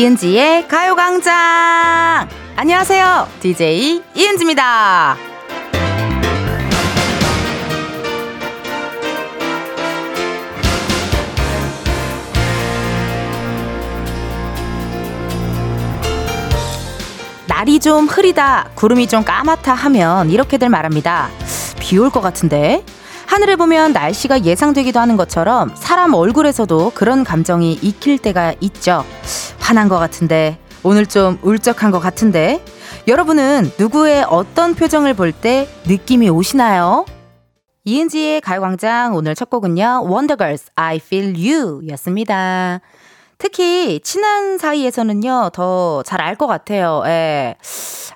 이은지의 가요광장! 안녕하세요. DJ 이은지입니다. 날이 좀 흐리다, 구름이 좀 까맣다 하면 이렇게들 말합니다. 비 올 것 같은데? 하늘을 보면 날씨가 예상되기도 하는 것처럼 사람 얼굴에서도 그런 감정이 익힐 때가 있죠. 화난 것 같은데, 오늘 좀 울적한 것 같은데, 여러분은 누구의 어떤 표정을 볼 때 느낌이 오시나요? 이은지의 가요광장 오늘 첫 곡은요, 원더걸스 I Feel You 였습니다. 특히 친한 사이에서는요, 더 잘 알 것 같아요. 예.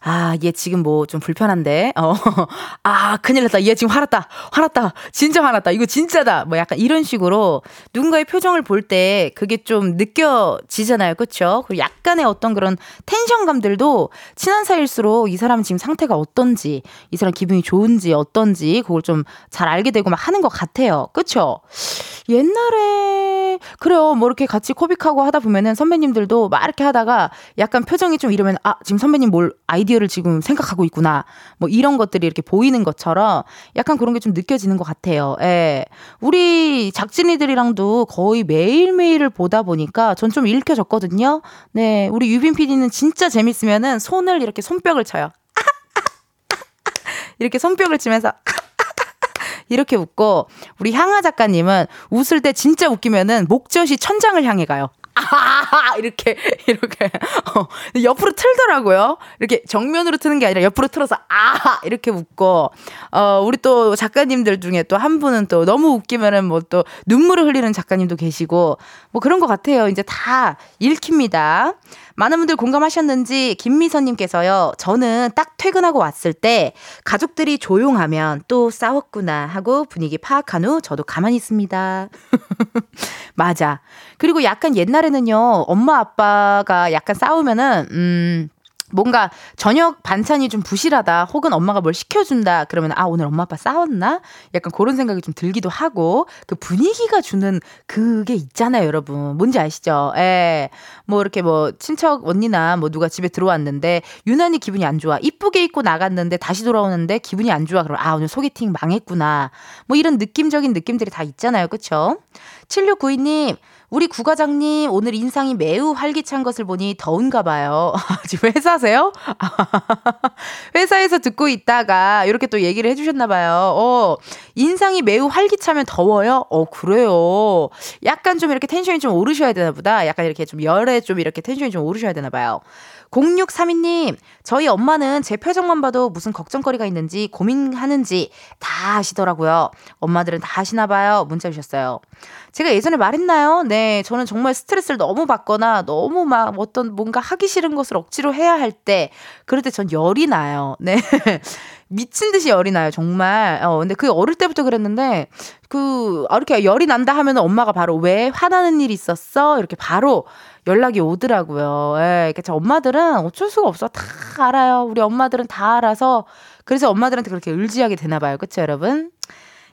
아, 얘 지금 뭐 좀 불편한데, 어, 아, 큰일 났다. 얘 지금 화났다. 화났다. 진짜 화났다. 이거 진짜다. 뭐 약간 이런 식으로 누군가의 표정을 볼 때 그게 좀 느껴지잖아요. 그쵸? 그리고 약간의 어떤 그런 텐션감들도 친한 사이일수록 이 사람 지금 상태가 어떤지, 이 사람 기분이 좋은지 어떤지, 그걸 좀 잘 알게 되고 막 하는 것 같아요. 그쵸? 옛날에, 그래요. 뭐 이렇게 같이 코빅하고 하다 보면은 선배님들도 막 이렇게 하다가 약간 표정이 좀 이러면, 아, 지금 선배님 뭘 아이디어를 지금 생각하고 있구나. 뭐 이런 것들이 이렇게 보이는 것처럼 약간 그런 게 좀 느껴지는 것 같아요. 예. 우리 작진이들이랑도 거의 매일매일을 보다 보니까 전 좀 읽혀졌거든요. 네. 우리 유빈 PD는 진짜 재밌으면은 손을 이렇게 손뼉을 쳐요. 이렇게 손뼉을 치면서 이렇게 웃고 우리 향아 작가님은 웃을 때 진짜 웃기면은 목젖이 천장을 향해 가요. 아하하 이렇게 이렇게 어, 옆으로 틀더라고요. 이렇게 정면으로 트는 게 아니라 옆으로 틀어서 아하 이렇게 웃고 어 우리 또 작가님들 중에 또 한 분은 또 너무 웃기면은 뭐 또 눈물을 흘리는 작가님도 계시고 뭐 그런 것 같아요. 이제 다 읽힙니다. 많은 분들 공감하셨는지 김미선님께서요. 저는 딱 퇴근하고 왔을 때 가족들이 조용하면 또 싸웠구나 하고 분위기 파악한 후 저도 가만히 있습니다. 맞아. 그리고 약간 옛날에 는요. 엄마 아빠가 약간 싸우면은 음 뭔가 저녁 반찬이 좀 부실하다 혹은 엄마가 뭘 시켜준다 그러면 아 오늘 엄마 아빠 싸웠나? 약간 그런 생각이 좀 들기도 하고 그 분위기가 주는 그게 있잖아요 여러분. 뭔지 아시죠? 예뭐 이렇게 뭐 친척 언니나 뭐 누가 집에 들어왔는데 유난히 기분이 안 좋아. 이쁘게 입고 나갔는데 다시 돌아오는데 기분이 안 좋아. 그러면 아 오늘 소개팅 망했구나. 뭐 이런 느낌적인 느낌들이 다 있잖아요. 그쵸? 7692님 우리 구과장님 오늘 인상이 매우 활기찬 것을 보니 더운가 봐요. 지금 회사세요? 회사에서 듣고 있다가 이렇게 또 얘기를 해주셨나 봐요. 어, 인상이 매우 활기차면 더워요? 어, 그래요. 약간 좀 이렇게 텐션이 좀 오르셔야 되나 보다. 약간 이렇게 좀 열에 좀 이렇게 텐션이 좀 오르셔야 되나 봐요. 0632님, 저희 엄마는 제 표정만 봐도 무슨 걱정거리가 있는지 고민하는지 다 아시더라고요. 엄마들은 다 아시나 봐요. 문자 주셨어요. 제가 예전에 말했나요? 네, 저는 정말 스트레스를 너무 받거나 너무 막 어떤 뭔가 하기 싫은 것을 억지로 해야 할 때, 그럴 때 전 열이 나요. 네. 미친 듯이 열이 나요, 정말. 어, 근데 그 어릴 때부터 그랬는데, 그, 아, 이렇게 열이 난다 하면 엄마가 바로 왜 화나는 일 있었어? 이렇게 바로 연락이 오더라고요. 예, 그러니까 엄마들은 어쩔 수가 없어. 다 알아요. 우리 엄마들은 다 알아서. 그래서 엄마들한테 그렇게 의지하게 되나 봐요. 그쵸, 여러분?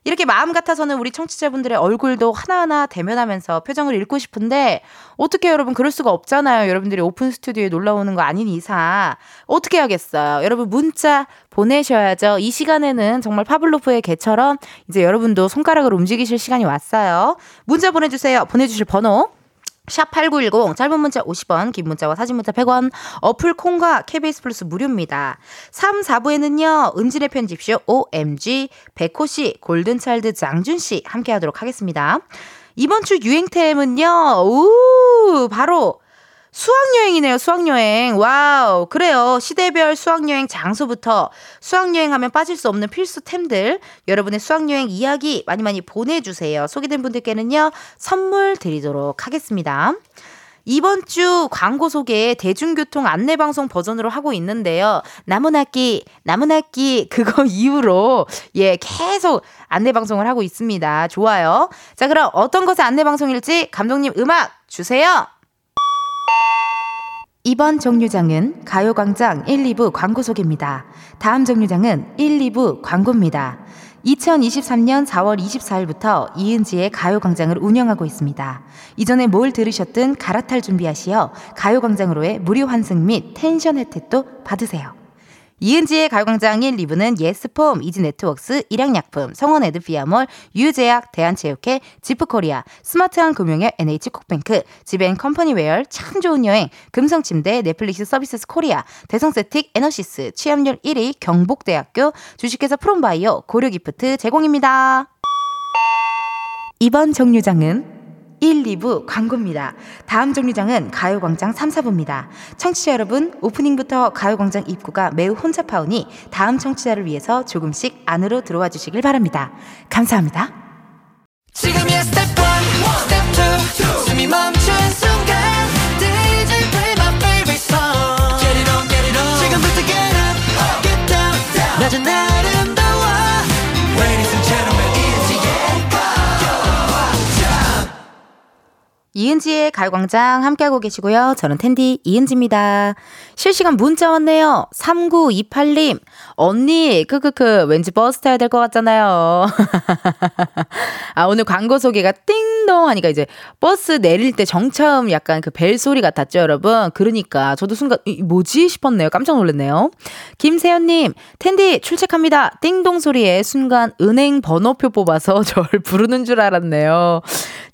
이렇게 마음 같아서는 우리 청취자분들의 얼굴도 하나하나 대면하면서 표정을 읽고 싶은데 어떻게 여러분 그럴 수가 없잖아요. 여러분들이 오픈 스튜디오에 놀러 오는 거 아닌 이상 어떻게 하겠어요. 여러분 문자 보내셔야죠. 이 시간에는 정말 파블로프의 개처럼 이제 여러분도 손가락을 움직이실 시간이 왔어요. 문자 보내주세요. 보내주실 번호 샵8910 짧은 문자 50원 긴 문자와 사진 문자 100원 어플 콩과 KBS 플러스 무료입니다. 3, 4부에는요. 은진의 편집쇼 OMG 백호씨 골든차일드 장준씨 함께 하도록 하겠습니다. 이번 주 유행템은요. 우 바로 수학여행이네요, 수학여행. wow. 그래요. 시대별 수학여행 장소부터 수학여행 하면 빠질 수 없는 필수템들. 여러분의 수학여행 이야기 많이 많이 보내주세요. 소개된 분들께는요, 선물 드리도록 하겠습니다. 이번 주 광고 소개 대중교통 안내 방송 버전으로 하고 있는데요. 나무낫기, 나무낫기, 그거 이후로, 예, 계속 안내 방송을 하고 있습니다. 좋아요. 자, 그럼 어떤 것의 안내 방송일지 감독님 음악 주세요. 이번 정류장은 가요광장 1, 2부 광고 소개입니다. 다음 정류장은 1, 2부 광고입니다. 2023년 4월 24일부터 이은지의 가요광장을 운영하고 있습니다. 이전에 뭘 들으셨든 갈아탈 준비하시어 가요광장으로의 무료 환승 및 텐션 혜택도 받으세요. 이은지의 가요광장 1, 2부는 예스폼, 이지네트웍스, 일양약품, 성원 에드피아몰, 유유제약, 대한체육회, 지프코리아, 스마트한 금융의 NH콕뱅크, 지벤컴퍼니웨어, 참 좋은 여행, 금성침대, 넷플릭스 서비스 코리아, 대성쎌틱, 에너시스, 취업률 1위, 경북대학교, 주식회사 프롬바이오, 고려기프트 제공입니다. 이번 정류장은 1, 2부 광고입니다. 다음 정류장은 가요광장 3, 4부입니다. 청취자 여러분, 오프닝부터 가요광장 입구가 매우 혼잡하오니 다음 청취자를 위해서 조금씩 안으로 들어와 주시길 바랍니다. 감사합니다. 지금이야 스텝 1, 스텝 2, 숨이 멈춘 이은지의 가요광장 함께하고 계시고요. 저는 텐디 이은지입니다. 실시간 문자 왔네요. 3928님. 언니, 크크크, 왠지 버스 타야 될 것 같잖아요. 아, 오늘 광고 소개가 띵동 하니까 이제 버스 내릴 때 정차음 약간 그 벨 소리 같았죠, 여러분? 그러니까 저도 순간, 이, 뭐지? 싶었네요. 깜짝 놀랐네요. 김세현님, 텐디 출첵합니다. 띵동 소리에 순간 은행 번호표 뽑아서 절 부르는 줄 알았네요.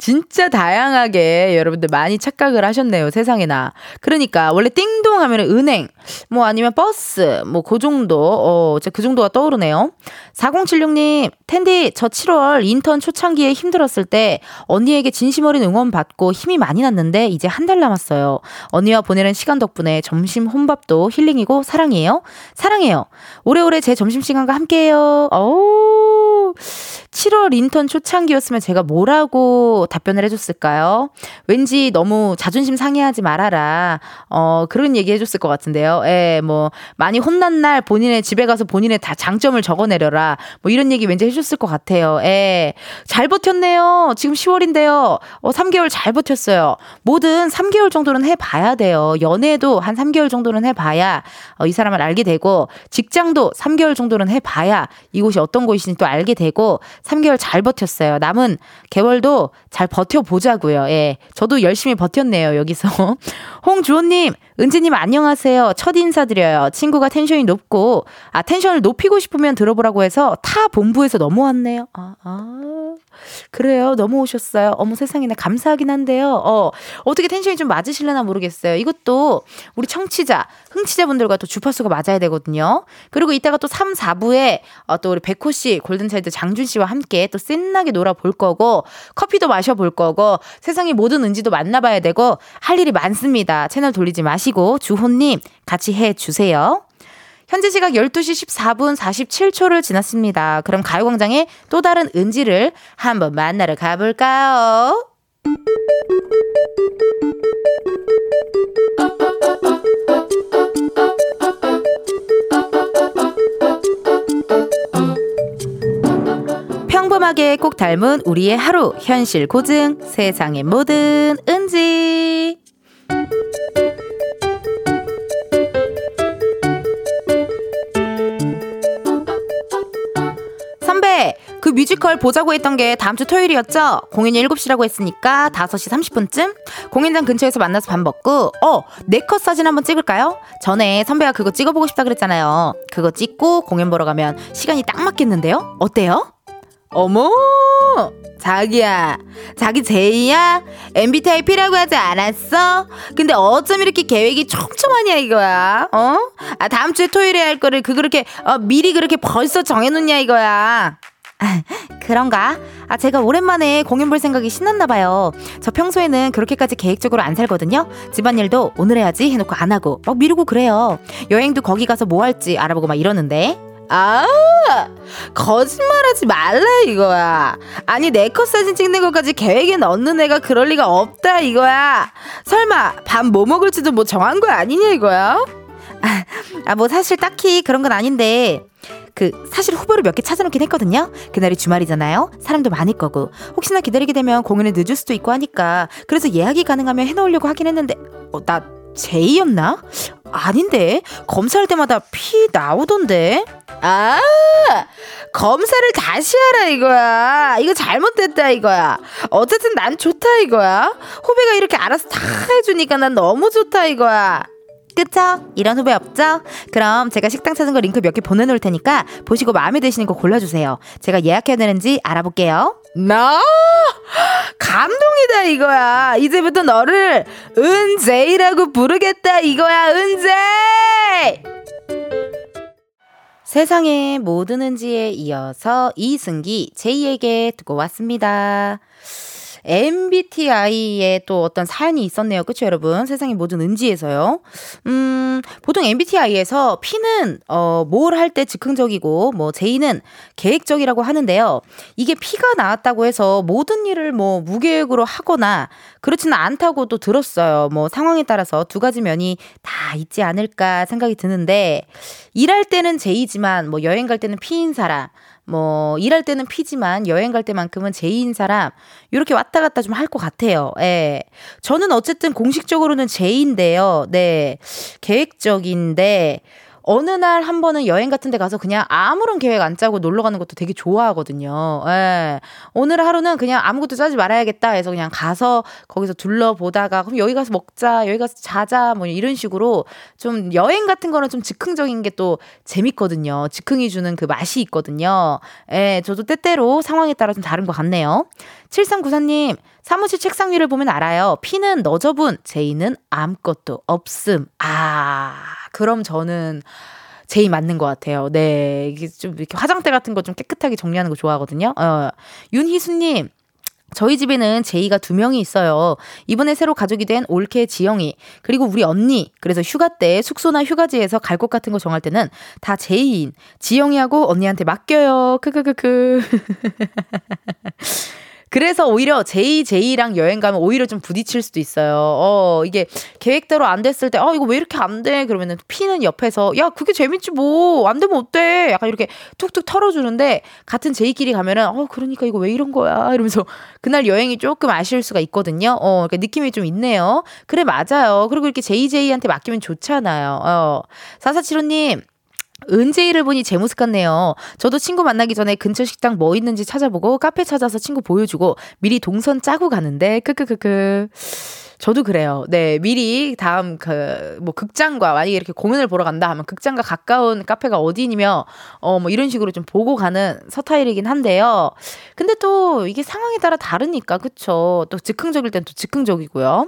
진짜 다양하게 여러분들 많이 착각을 하셨네요. 세상에나. 그러니까 원래 띵동 하면 은행, 뭐 아니면 버스, 뭐 그 정도, 어, 그 정도가 떠오르네요. 4076님, 텐디, 저 7월 인턴 초창기에 힘들었을 때 언니에게 진심 어린 응원 받고 힘이 많이 났는데 이제 한 달 남았어요. 언니와 보내는 시간 덕분에 점심 혼밥도 힐링이고 사랑이에요. 사랑해요. 오래오래 제 점심시간과 함께해요. 어우, 7월 인턴 초창기였으면 제가 뭐라고 답변을 해줬을까요? 왠지 너무 자존심 상해하지 말아라. 어, 그런 얘기 해줬을 것 같은데요. 예, 뭐, 많이 혼난 날 본인의 집에 가서 본인의 다 장점을 적어내려라. 뭐 이런 얘기 왠지 해줬을 것 같아요. 예. 잘 버텼네요. 지금 10월인데요. 어, 3개월 잘 버텼어요. 뭐든 3개월 정도는 해봐야 돼요. 연애도 한 3개월 정도는 해봐야 어, 이 사람을 알게 되고, 직장도 3개월 정도는 해봐야 이곳이 어떤 곳인지 또 알게 되고, 3개월 잘 버텼어요. 남은 개월도 잘 버텨보자고요. 예. 저도 열심히 버텼네요, 여기서. 홍주호님, 은지님 안녕하세요. 첫 인사드려요. 친구가 텐션이 높고, 아, 텐션을 높이고 싶으면 들어보라고 해서 타 본부에서 넘어왔네요. 아, 아. 그래요. 넘어오셨어요. 어머 세상에나 감사하긴 한데요. 어, 어떻게 텐션이 좀 맞으실려나 모르겠어요. 이것도 우리 청취자, 흥취자분들과 또 주파수가 맞아야 되거든요. 그리고 이따가 또 3, 4부에 어, 또 우리 백호 씨, 골든차일드 장준 씨와 함께 또 신나게 놀아볼 거고, 커피도 마셔볼 거고, 세상의 모든 은지도 만나봐야 되고, 할 일이 많습니다. 채널 돌리지 마시고, 주호님 같이 해주세요. 현재 시각 12시 14분 47초를 지났습니다. 그럼 가요광장의 또 다른 은지를 한번 만나러 가볼까요? 평범하게 꼭 닮은 우리의 하루 현실 고증 세상의 모든 은지 뮤지컬 보자고 했던 게 다음 주 토요일이었죠? 공연이 7시라고 했으니까 5시 30분쯤? 공연장 근처에서 만나서 밥 먹고, 어, 네컷 사진 한번 찍을까요? 전에 선배가 그거 찍어보고 싶다 그랬잖아요. 그거 찍고 공연 보러 가면 시간이 딱 맞겠는데요? 어때요? 어머! 자기야, 자기 제이야? MBTI P라고 하지 않았어? 근데 어쩜 이렇게 계획이 촘촘하냐 이거야? 어? 아 다음 주에 토요일에 할 거를 그 그렇게 어, 미리 그렇게 벌써 정해놓냐 이거야? 아, 그런가? 아, 제가 오랜만에 공연 볼 생각이 신났나 봐요. 저 평소에는 그렇게까지 계획적으로 안 살거든요. 집안일도 오늘 해야지 해놓고 안 하고 막 미루고 그래요. 여행도 거기 가서 뭐 할지 알아보고 막 이러는데. 아, 거짓말하지 말라 이거야. 아니 내 컷 사진 찍는 것까지 계획에 넣는 애가 그럴 리가 없다 이거야. 설마 밥 뭐 먹을지도 뭐 정한 거 아니냐 이거야? 아, 아, 뭐 사실 딱히 그런 건 아닌데 그 사실 후보를 몇 개 찾아놓긴 했거든요. 그날이 주말이잖아요. 사람도 많을 거고. 혹시나 기다리게 되면 공연을 늦을 수도 있고 하니까. 그래서 예약이 가능하면 해놓으려고 하긴 했는데 어, 나 제이였나? 아닌데? 검사할 때마다 피 나오던데? 아 검사를 다시 하라 이거야. 이거 잘못됐다 이거야. 어쨌든 난 좋다 이거야. 후배가 이렇게 알아서 다 해주니까 난 너무 좋다 이거야 그쵸? 이런 후배 없죠? 그럼 제가 식당 찾은 거 링크 몇 개 보내놓을 테니까 보시고 마음에 드시는 거 골라주세요. 제가 예약해야 되는지 알아볼게요. 나 감동이다 이거야. 이제부터 너를 은재이라고 부르겠다 이거야 은재. 세상의 모든 은지에 이어서 이승기 제이에게 듣고 왔습니다. MBTI에 또 어떤 사연이 있었네요. 그쵸, 여러분? 세상의 모든 은지에서요. 음, 보통 MBTI에서 P는, 어, 뭘 할 때 즉흥적이고, 뭐, J는 계획적이라고 하는데요. 이게 P가 나왔다고 해서 모든 일을 뭐, 무계획으로 하거나, 그렇지는 않다고 또 들었어요. 뭐, 상황에 따라서 두 가지 면이 다 있지 않을까 생각이 드는데, 일할 때는 J지만, 뭐, 여행 갈 때는 P인 사람, 뭐 일할 때는 피지만 여행 갈 때만큼은 제이인 사람 이렇게 왔다 갔다 좀 할 것 같아요. 예. 저는 어쨌든 공식적으로는 제이인데요. 네. 계획적인데 어느 날 한 번은 여행 같은 데 가서 그냥 아무런 계획 안 짜고 놀러 가는 것도 되게 좋아하거든요. 예. 오늘 하루는 그냥 아무것도 짜지 말아야겠다 해서 그냥 가서 거기서 둘러보다가 그럼 여기 가서 먹자, 여기 가서 자자, 뭐 이런 식으로 좀 여행 같은 거는 좀 즉흥적인 게 또 재밌거든요. 즉흥이 주는 그 맛이 있거든요. 예, 저도 때때로 상황에 따라 좀 다른 것 같네요. 7394님, 사무실 책상 위를 보면 알아요. P는 너저분, J는 아무것도 없음. 아. 그럼 저는 제일 맞는 것 같아요. 네. 이게 좀 이렇게 화장대 같은 거 좀 깨끗하게 정리하는 거 좋아하거든요. 어, 윤희수님. 저희 집에는 제이가 두 명이 있어요. 이번에 새로 가족이 된 올케 지영이, 그리고 우리 언니. 그래서 휴가 때 숙소나 휴가지에서 갈 곳 같은 거 정할 때는 다 제이인. 지영이하고 언니한테 맡겨요. 크크크크. 그래서 오히려 JJ랑 여행 가면 오히려 좀 부딪힐 수도 있어요. 어, 이게 계획대로 안 됐을 때, 어, 이거 왜 이렇게 안 돼? 그러면은 피는 옆에서, 야, 그게 재밌지 뭐. 안 되면 어때? 약간 이렇게 툭툭 털어주는데, 같은 제이끼리 가면은, 어, 그러니까 이거 왜 이런 거야? 이러면서 그날 여행이 조금 아쉬울 수가 있거든요. 어, 그러니까 느낌이 좀 있네요. 그래, 맞아요. 그리고 이렇게 JJ한테 맡기면 좋잖아요. 어. 사사치로님, 은재이를 보니 제 모습 같네요. 저도 친구 만나기 전에 근처 식당 뭐 있는지 찾아보고 카페 찾아서 친구 보여주고 미리 동선 짜고 가는데 크크크크. 저도 그래요. 네, 미리 다음 그 뭐 극장과 만약에 이렇게 공연을 보러 간다 하면 극장과 가까운 카페가 어디니며 어 뭐 이런 식으로 좀 보고 가는 서타일이긴 한데요. 근데 또 이게 상황에 따라 다르니까 그쵸. 또 즉흥적일 땐 또 즉흥적이고요.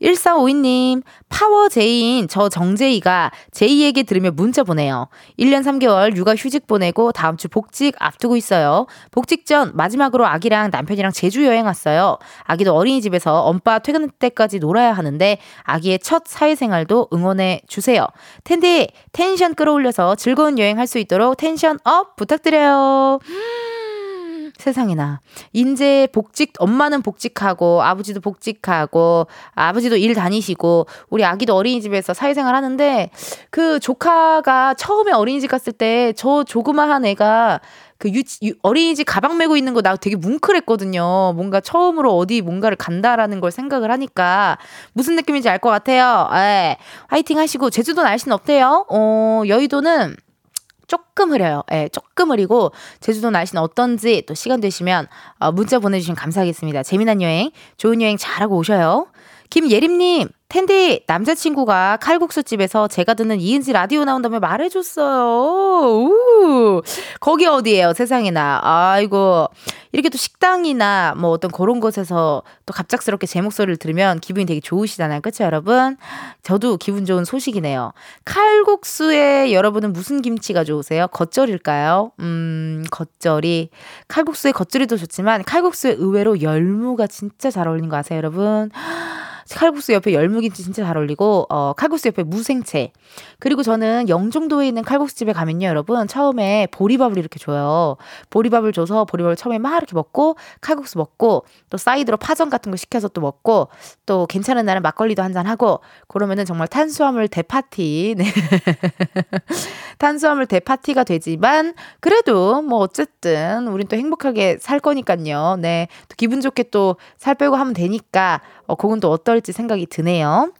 1452님, 파워 제이인 저 정제이가 제이에게 들으며 문자 보내요. 1년 3개월 육아 휴직 보내고 다음 주 복직 앞두고 있어요. 복직 전 마지막으로 아기랑 남편이랑 제주 여행 왔어요. 아기도 어린이집에서 엄빠 퇴근 때까지 놀아야 하는데 아기의 첫 사회생활도 응원해 주세요. 텐디, 텐션 끌어올려서 즐거운 여행 할 수 있도록 tension up 부탁드려요. 세상에나. 인제 복직, 엄마는 복직하고, 아버지도 복직하고, 아버지도 일 다니시고, 우리 아기도 어린이집에서 사회생활 하는데, 그 조카가 처음에 어린이집 갔을 때, 저 조그마한 애가 그 유, 유, 어린이집 가방 메고 있는 거 나 되게 뭉클했거든요. 뭔가 처음으로 어디 뭔가를 간다라는 걸 생각을 하니까 무슨 느낌인지 알 것 같아요. 예. 화이팅 하시고 제주도 날씨는 어때요? 어, 여의도는 조금 흐려요. 예, 조금 흐리고 제주도 날씨는 어떤지 또 시간 되시면 어, 문자 보내주시면 감사하겠습니다. 재미난 여행, 좋은 여행 잘하고 오셔요. 김예림님, 텐디 남자친구가 칼국수집에서 제가 듣는 이은지 라디오 나온다며 말해줬어요. 우 거기 어디예요 세상에나. 아이고 이렇게 또 식당이나 뭐 어떤 그런 곳에서 또 갑작스럽게 제 목소리를 들으면 기분이 되게 좋으시잖아요. 그쵸 여러분? 저도 기분 좋은 소식이네요. 칼국수에 여러분은 무슨 김치가 좋으세요? 겉절일까요? 음 겉절이 칼국수에 겉절이도 좋지만 칼국수에 의외로 열무가 진짜 잘 어울리는 거 아세요 여러분? 칼국수 옆에 열무김치 진짜 잘 어울리고 어 칼국수 옆에 무생채. 그리고 저는 영종도에 있는 칼국수집에 가면요 여러분. 처음에 보리밥을 이렇게 줘요. 보리밥을 줘서 보리밥을 처음에 막 이렇게 먹고 칼국수 먹고 또 사이드로 파전 같은 거 시켜서 또 먹고 또 괜찮은 날은 막걸리도 한 잔 하고 그러면은 정말 탄수화물 대파티. 네. 탄수화물 대파티가 되지만 그래도 뭐 어쨌든 우린 또 행복하게 살 거니까요. 네. 또 기분 좋게 또 살 빼고 하면 되니까 어 그건 또 어떨지 생각이 드네요.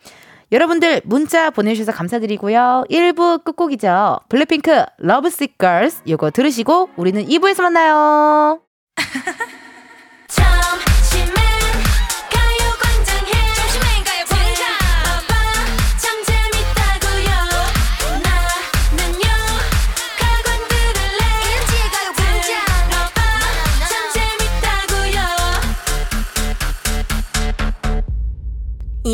여러분들 문자 보내주셔서 감사드리고요. 1부 끝곡이죠. 블랙핑크 러브식 걸스 이거 들으시고 우리는 2부에서 만나요.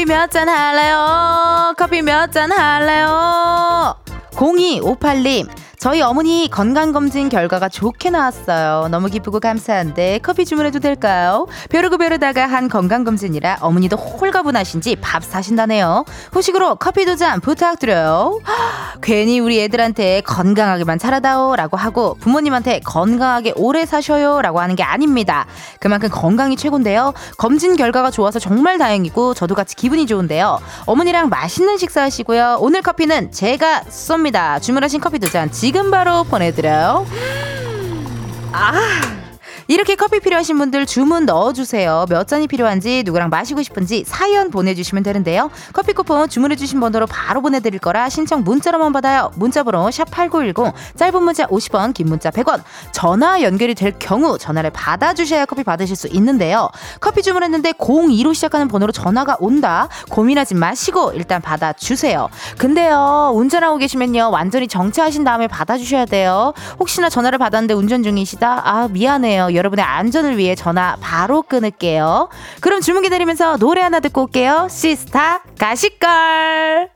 커피 몇 잔 할래요? 커피 몇 잔 할래요? 0258님, 저희 어머니 건강검진 결과가 좋게 나왔어요. 너무 기쁘고 감사한데 커피 주문해도 될까요? 벼르고 벼르다가 한 건강검진이라 어머니도 홀가분하신지 밥 사신다네요. 후식으로 커피 두 잔 부탁드려요. 괜히 우리 애들한테 건강하게만 자라다오 라고 하고 부모님한테 건강하게 오래 사셔요 라고 하는 게 아닙니다. 그만큼 건강이 최고인데요. 검진 결과가 좋아서 정말 다행이고 저도 같이 기분이 좋은데요. 어머니랑 맛있는 식사하시고요. 오늘 커피는 제가 쏩니다. 주문하신 커피 두 잔 지금 지금 바로 보내드려요. 아. 이렇게 커피 필요하신 분들 주문 넣어주세요. 몇 잔이 필요한지 누구랑 마시고 싶은지 사연 보내주시면 되는데요. 커피 쿠폰 주문해주신 번호로 바로 보내드릴 거라 신청 문자로만 받아요. 문자번호 샵8910 짧은 문자 50원 긴 문자 100원 전화 연결이 될 경우 전화를 받아주셔야 커피 받으실 수 있는데요. 커피 주문했는데 02로 시작하는 번호로 전화가 온다. 고민하지 마시고 일단 받아주세요. 근데요 운전하고 계시면요 완전히 정차하신 다음에 받아주셔야 돼요. 혹시나 전화를 받았는데 운전 중이시다? 아 미안해요. 여러분의 안전을 위해 전화 바로 끊을게요. 그럼 주문 기다리면서 노래 하나 듣고 올게요. 시스타 가시걸.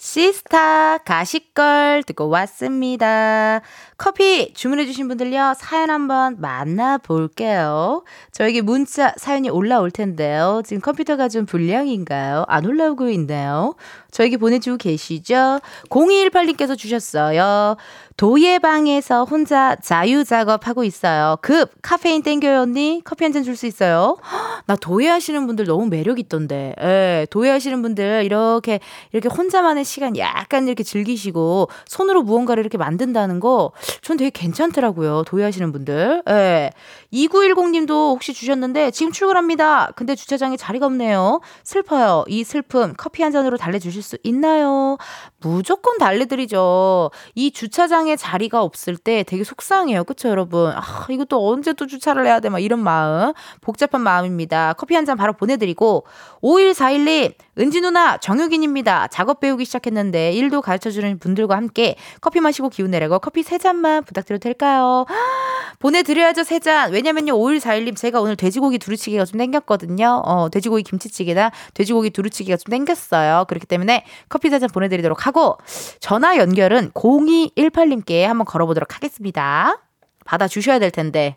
시스타 가시걸 듣고 왔습니다. 커피 주문해주신 분들요, 사연 한번 만나볼게요. 저에게 문자 사연이 올라올 텐데요. 지금 컴퓨터가 좀 불량인가요? 안 올라오고 있네요. 저에게 보내주고 계시죠? 0218님께서 주셨어요. 도예 방에서 혼자 자유 작업하고 있어요. 급 카페인 땡겨요 언니? 커피 한 잔 줄 수 있어요? 나 도예 하시는 분들 너무 매력 있던데. 예, 도예 하시는 분들 이렇게 이렇게 혼자만의 시간 약간 이렇게 즐기시고 손으로 무언가를 이렇게 만든다는 거 전 되게 괜찮더라고요. 도예 하시는 분들. 예. 2910 님도 혹시 주셨는데 지금 출근합니다. 근데 주차장에 자리가 없네요. 슬퍼요. 이 슬픔 커피 한 잔으로 달래주실 수 있나요? 무조건 달래드리죠. 이 주차장 에 자리가 없을 때 되게 속상해요. 그쵸, 여러분? 아, 이것도 언제 또 주차를 해야 돼? 막 이런 마음. 복잡한 마음입니다. 커피 한 잔 바로 보내드리고, 5141님, 은지 누나, 정유긴입니다. 작업 배우기 시작했는데, 일도 가르쳐주는 분들과 함께 커피 마시고 기운 내라고 커피 세 잔만 부탁드려도 될까요? 보내드려야죠, 세 잔. 왜냐면요, 5141님, 제가 오늘 돼지고기 두루치기가 좀 땡겼거든요. 어, 돼지고기 김치찌개나 돼지고기 두루치기가 좀 땡겼어요. 그렇기 때문에 커피 세 잔 보내드리도록 하고, 전화 연결은 0218님께 한번 걸어보도록 하겠습니다. 받아주셔야 될 텐데.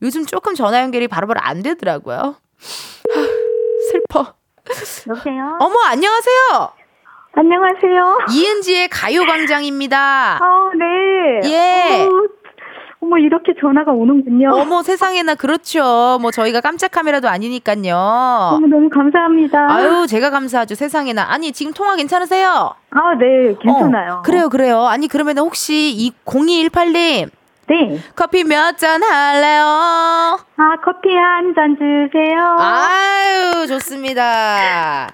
요즘 조금 전화 연결이 바로바로 안 되더라고요. 슬퍼. 여보세요? 어머, 안녕하세요. 안녕하세요. 이은지의 가요광장입니다. 어, 네. 예. 어머, 어머, 이렇게 전화가 오는군요. 어머, 세상에나 그렇죠. 뭐 저희가 깜짝 카메라도 아니니까요. 어머, 너무 감사합니다. 아유, 제가 감사하죠. 세상에나. 아니, 지금 통화 괜찮으세요? 아, 네, 괜찮아요. 어, 그래요, 그래요. 아니, 그러면 혹시 이 0218님. 네. 커피 몇 잔 할래요? 아, 커피 한 잔 주세요. 아유, 좋습니다.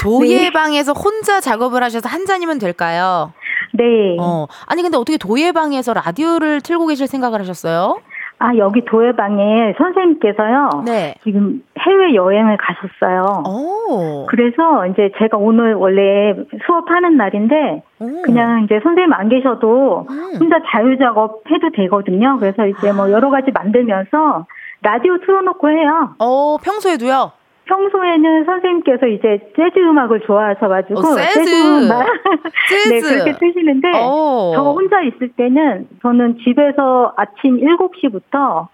도예방에서 혼자 작업을 하셔서 한 잔이면 될까요? 네. 어. 아니, 근데 어떻게 도예방에서 라디오를 틀고 계실 생각을 하셨어요? 아, 여기 도예방에 선생님께서요. 네. 지금 해외 여행을 가셨어요. 오. 그래서 이제 제가 오늘 원래 수업하는 날인데 오. 그냥 이제 선생님 안 계셔도 음. 혼자 자유 작업 해도 되거든요. 그래서 이제 뭐 여러 가지 만들면서 라디오 틀어놓고 해요. 어, 평소에도요? 평소에는 선생님께서 이제 재즈 음악을 좋아하셔 가지고 어, 재즈. 음악 재즈. 네 그렇게 트시는데 어. 저 혼자 있을 때는 저는 집에서 아침 7시부터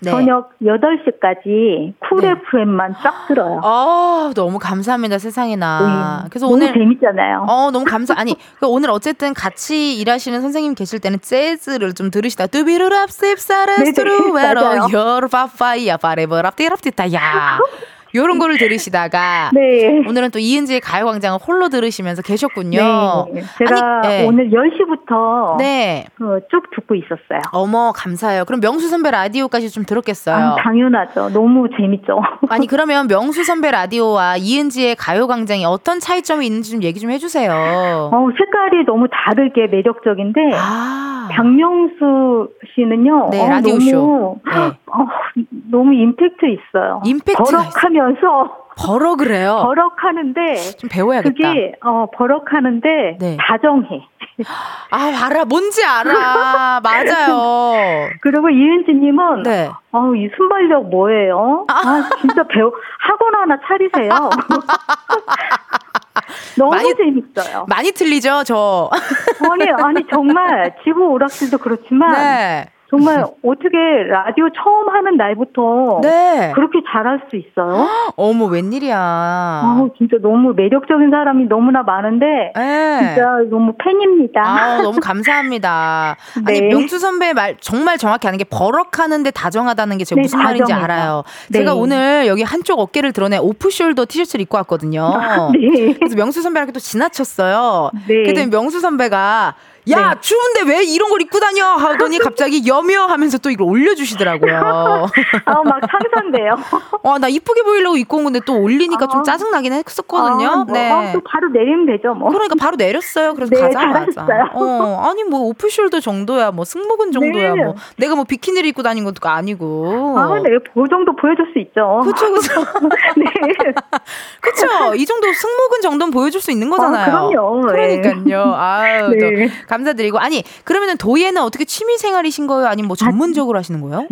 네. 저녁 8시까지 Cool 네. FM만 쫙 들어요. 어, 너무 감사합니다, 세상에나. 네. 그래서 너무 오늘 재밌잖아요. 어, 너무 감사. 아니, 그 오늘 어쨌든 같이 일하시는 선생님 계실 때는 재즈를 좀 들으시다. 뚜비루랍 셉사레스트루 네네, 웨로 맞아요. 요르파파이야 바레버랍디랍디타 야. 요런 거를 들으시다가 네. 오늘은 또 이은지의 가요광장을 홀로 들으시면서 계셨군요. 네. 제가 아니, 네. 오늘 10시부터 네. 어, 쭉 듣고 있었어요. 어머, 감사해요. 그럼 명수 선배 라디오까지 좀 들었겠어요. 아, 당연하죠. 너무 재밌죠. 아니 그러면 명수 선배 라디오와 이은지의 가요광장이 어떤 차이점이 있는지 좀 얘기 좀 해주세요. 어, 색깔이 너무 다르게 매력적인데 아, 박명수 씨는요. 네 어, 라디오 너무, 쇼. 네. 어, 너무 임팩트 있어요. 임팩트가 버럭 하면서 버러 그래요. 버럭 하는데 좀 배워야겠다. 그게 어 버럭 하는데 네. 다정해. 아 알아, 뭔지 알아. 맞아요. 그리고 이은지님은 네. 어우 이 순발력 뭐예요? 아 진짜 배우 학원 하나 차리세요. 너무 많이- 재밌어요. 많이 틀리죠, 저. 아니 아니 정말 지구 오락실도 그렇지만 네. 정말 어떻게 라디오 처음 하는 날부터 네. 그렇게 잘할 수 있어요? 어머 웬일이야. 아우 진짜 너무 매력적인 사람이 너무나 많은데 네. 진짜 너무 팬입니다. 아, 너무 감사합니다. 아니, 네. 명수 선배 말 정말 정확히 아는 게 버럭하는데 다정하다는 게 제가 네, 무슨 말인지 다정해요. 알아요. 네. 제가 오늘 여기 한쪽 어깨를 드러내 오프숄더 티셔츠를 입고 왔거든요. 네. 그래서 명수 선배랑 또 지나쳤어요. 네. 그랬더니 명수 선배가 야 네. 추운데 왜 이런 걸 입고 다녀 하더니 갑자기 여며 하면서 또 이걸 올려주시더라고요. 아, 막 상상돼요. 어, 나 이쁘게 보이려고 입고 온 건데 또 올리니까 좀 아. 짜증 나긴 했었거든요. 아, 뭐, 네. 아, 또 바로 내리면 되죠, 뭐. 그러니까 바로 내렸어요. 그래서 네, 가자마자. 어, 아니 뭐 오프숄더 정도야, 뭐 승모근 정도야, 네. 뭐 내가 뭐 비키니를 입고 다닌 것도 아니고. 아, 네, 그 정도 보여줄 수 있죠. 그쵸, 그쵸. 네. 그쵸. 이 정도 승모근 정도는 보여줄 수 있는 거잖아요. 아, 그럼요. 네. 그러니까요. 아유, 네. 또 감사드리고. 아니, 그러면은 도예는 어떻게 취미 생활이신 거예요? 아니면 뭐 전문적으로 하시는 거예요?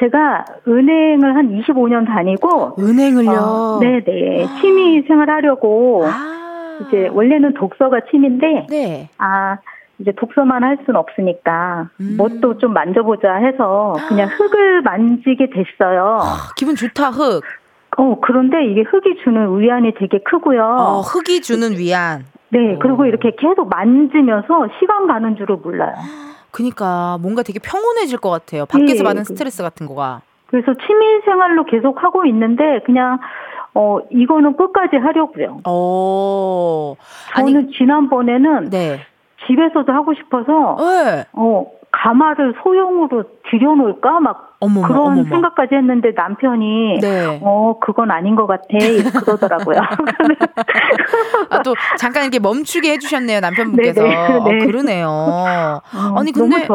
제가 은행을 한 25년 다니고, 은행을요. 어, 네네. 취미 생활 하려고, 아. 이제, 원래는 독서가 취미인데, 네. 아, 이제 독서만 할 수는 없으니까, 음. 뭣도 좀 만져보자 해서, 그냥 흙을 만지게 됐어요. 아, 기분 좋다, 흙. 어, 그런데 이게 흙이 주는 위안이 되게 크고요. 어, 흙이 주는 위안. 네, 그리고 이렇게 계속 만지면서 시간 가는 줄을 몰라요. 그니까 뭔가 되게 평온해질 것 같아요. 밖에서 네, 받은 그- 스트레스 같은 거가. 그래서 취미 생활로 계속 하고 있는데 그냥 어 이거는 끝까지 하려고요. 어. 아니, 저는 지난번에는 네. 집에서도 하고 싶어서 네. 어 가마를 소형으로 들여놓을까 막 어머머, 그런 어머머. 생각까지 했는데 남편이 네. 어 그건 아닌 것 같아 그러더라고요. 아, 또 잠깐 이렇게 멈추게 해주셨네요, 남편분께서. 네네, 네. 어, 그러네요. 어, 아니, 근데-.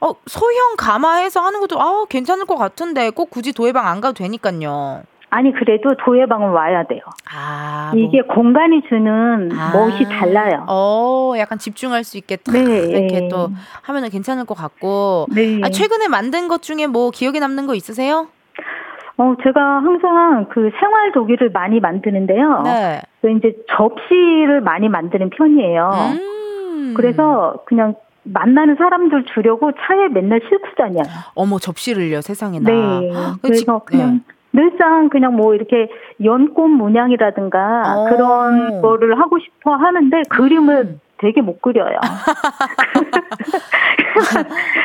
어, 소형 가마해서 하는 것도, 아 괜찮을 것 같은데, 꼭 굳이 도예방 안 가도 되니까요. 아니 그래도 도예방은 와야 돼요. 아. 뭐. 이게 공간이 주는 아. 멋이 달라요. 어, 약간 집중할 수 있게 탁 네. 이렇게 또 하면은 괜찮을 것 같고. 네. 아, 최근에 만든 것 중에 뭐 기억에 남는 거 있으세요? 어, 제가 항상 그 생활 도기를 많이 만드는데요. 네. 그 이제 접시를 많이 만드는 편이에요. 음. 그래서 그냥 만나는 사람들 주려고 차에 맨날 싣고 다녀요. 어머 접시를요 세상에나. 네. 그 그래서 집- 그냥 늘상 그냥 뭐 이렇게 연꽃 문양이라든가 어. 그런 거를 하고 싶어 하는데 그림을 되게 못 그려요.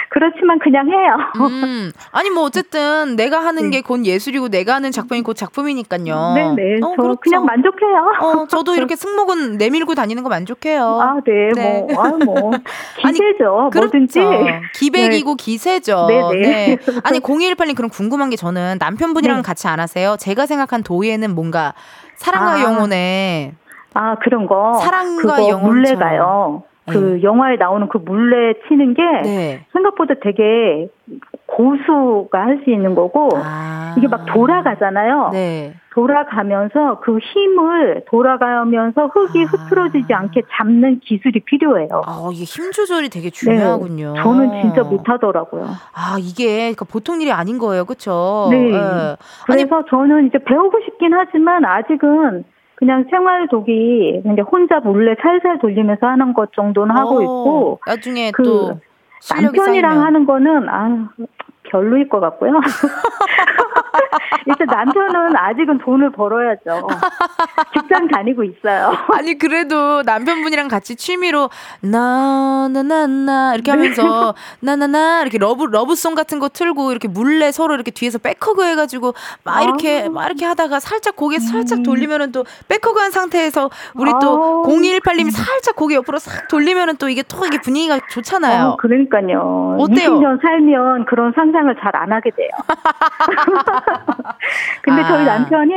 그렇지만 그냥 해요. 음. 아니 뭐 어쨌든 내가 하는 게 곧 예술이고 내가 하는 작품이 곧 작품이니까요. 네. 네네. 어, 저 그렇죠. 그냥 만족해요. 어, 저도 이렇게 승모근 내밀고 다니는 거 만족해요. 아, 네, 네. 뭐, 아, 뭐, 기세죠, 뭐든지. 그렇죠. 기백이고 기세죠. 네네. 아니 0218님 그럼 궁금한 게 저는 남편분이랑 네. 같이 안 하세요? 제가 생각한 도예는 뭔가 사랑과 아. 영혼의 아, 그런 거. 사랑과 그거 영혼처럼. 물레가요. 그 영화에 나오는 그 물레 치는 게 네. 생각보다 되게 고수가 할 수 있는 거고, 아. 이게 막 돌아가잖아요. 네. 돌아가면서 그 힘을 돌아가면서 흙이 아. 흐트러지지 않게 잡는 기술이 필요해요. 아, 이게 힘 조절이 되게 중요하군요. 네, 저는 진짜 못하더라고요. 아, 이게 그러니까 보통 일이 아닌 거예요. 그렇죠? 네. 그래서 저는 이제 배우고 싶긴 하지만 아직은 그냥 생활독이 그냥 혼자 몰래 살살 돌리면서 하는 것 정도는 하고 있고 나중에 그 또 남편이랑 쌓이면. 하는 거는 아 별로일 것 같고요. 일단 남편은 아직은 돈을 벌어야죠. 직장 다니고 있어요. 아니 그래도 남편분이랑 같이 취미로 나나나나 이렇게 하면서 나나나 이렇게 love love song 같은 거 틀고 이렇게 물레 서로 이렇게 뒤에서 back hug 해가지고 막 이렇게 아. 막 이렇게 하다가 살짝 고개 살짝 음. 돌리면은 또 back hug한 상태에서 우리 또 0218님이 살짝 고개 옆으로 싹 돌리면은 또 이게 또 이게 분위기가 좋잖아요. 어, 그러니까요. 어때요? 20년 살면 그런 상상을 잘 안 하게 돼요. 근데 아. 저희 남편이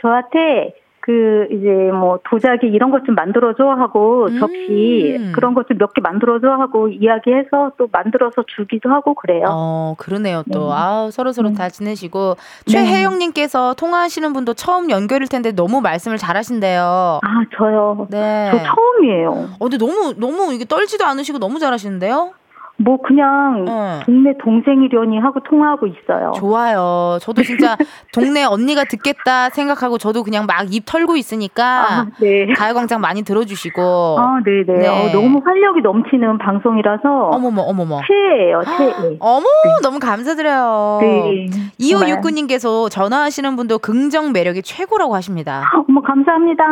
저한테 그 이제 뭐 도자기 이런 것 좀 만들어줘 하고 음. 접시 그런 것 좀 몇 개 만들어줘 하고 이야기해서 또 만들어서 주기도 하고 그래요. 어 그러네요 또 네. 아 서로 서로 음. 잘 지내시고 네. 최혜영님께서 통화하시는 분도 처음 연결일 텐데 너무 말씀을 잘하신대요. 아 저요. 네. 저 처음이에요. 어 근데 너무 너무 이게 떨지도 않으시고 너무 잘하시는데요. 뭐 그냥 네. 동네 동생이려니 하고 통화하고 있어요. 좋아요. 저도 진짜 동네 언니가 듣겠다 생각하고 저도 그냥 막 입 털고 있으니까 아, 네. 가요광장 많이 들어주시고. 아, 네네. 네. 어, 너무 활력이 넘치는 방송이라서. 어머머, 어머머. 최애예요, 최애. 어머, 네. 너무 감사드려요. 네. 2569님께서 전화하시는 분도 긍정 매력이 최고라고 하십니다. 어머, 감사합니다.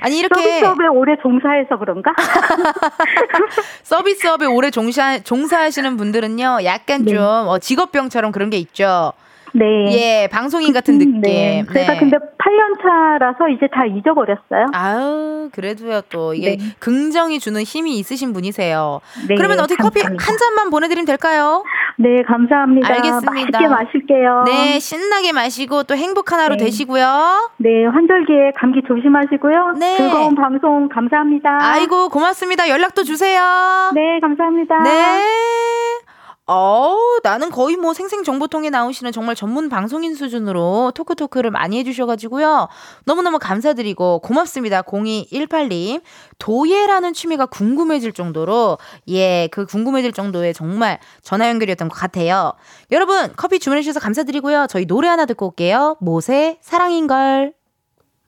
아니 이렇게 서비스업에 오래 종사해서 그런가? 서비스업에 오래 종사 종사하시는 분들은요, 약간 네. 좀 어, 직업병처럼 그런 게 있죠. 네. 예, 방송인 같은 느낌. 네. 제가 네. 근데 8년 차라서 이제 다 잊어버렸어요. 아유, 그래도요, 또. 이게 네. 긍정이 주는 힘이 있으신 분이세요. 네, 그러면 어디 커피 한 잔만 보내드리면 될까요? 네, 감사합니다. 알겠습니다. 맛있게 마실게요. 네, 신나게 마시고 또 행복한 하루 네. 되시고요. 네, 환절기에 감기 조심하시고요. 네. 즐거운 방송 감사합니다. 아이고, 고맙습니다. 연락도 주세요. 네, 감사합니다. 네. 어우, 나는 거의 뭐 생생정보통에 나오시는 정말 전문 방송인 수준으로 토크토크를 많이 해주셔가지고요. 너무너무 감사드리고 고맙습니다. 0218님. 도예라는 취미가 궁금해질 정도로, 예, 그 궁금해질 정도의 정말 전화 연결이었던 것 같아요. 여러분, 커피 주문해주셔서 감사드리고요. 저희 노래 하나 듣고 올게요. 모세, 사랑인걸.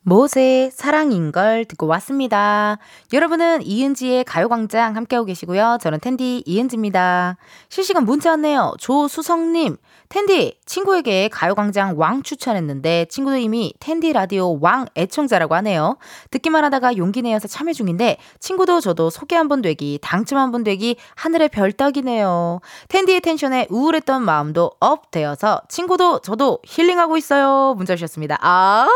모세 사랑인 걸 듣고 왔습니다. 여러분은 이은지의 가요광장 함께하고 계시고요. 저는 텐디 이은지입니다. 실시간 문자 왔네요. 조수성님, 텐디, 친구에게 가요광장 왕 추천했는데 친구도 이미 텐디 라디오 왕 애청자라고 하네요. 듣기만 하다가 용기 내어서 참여 중인데 친구도 저도 소개 한 번 되기, 당첨 한 번 되기 하늘의 별 따기네요. 텐디의 tension에 우울했던 마음도 up 되어서 친구도 저도 힐링하고 있어요. 문자 주셨습니다. 아,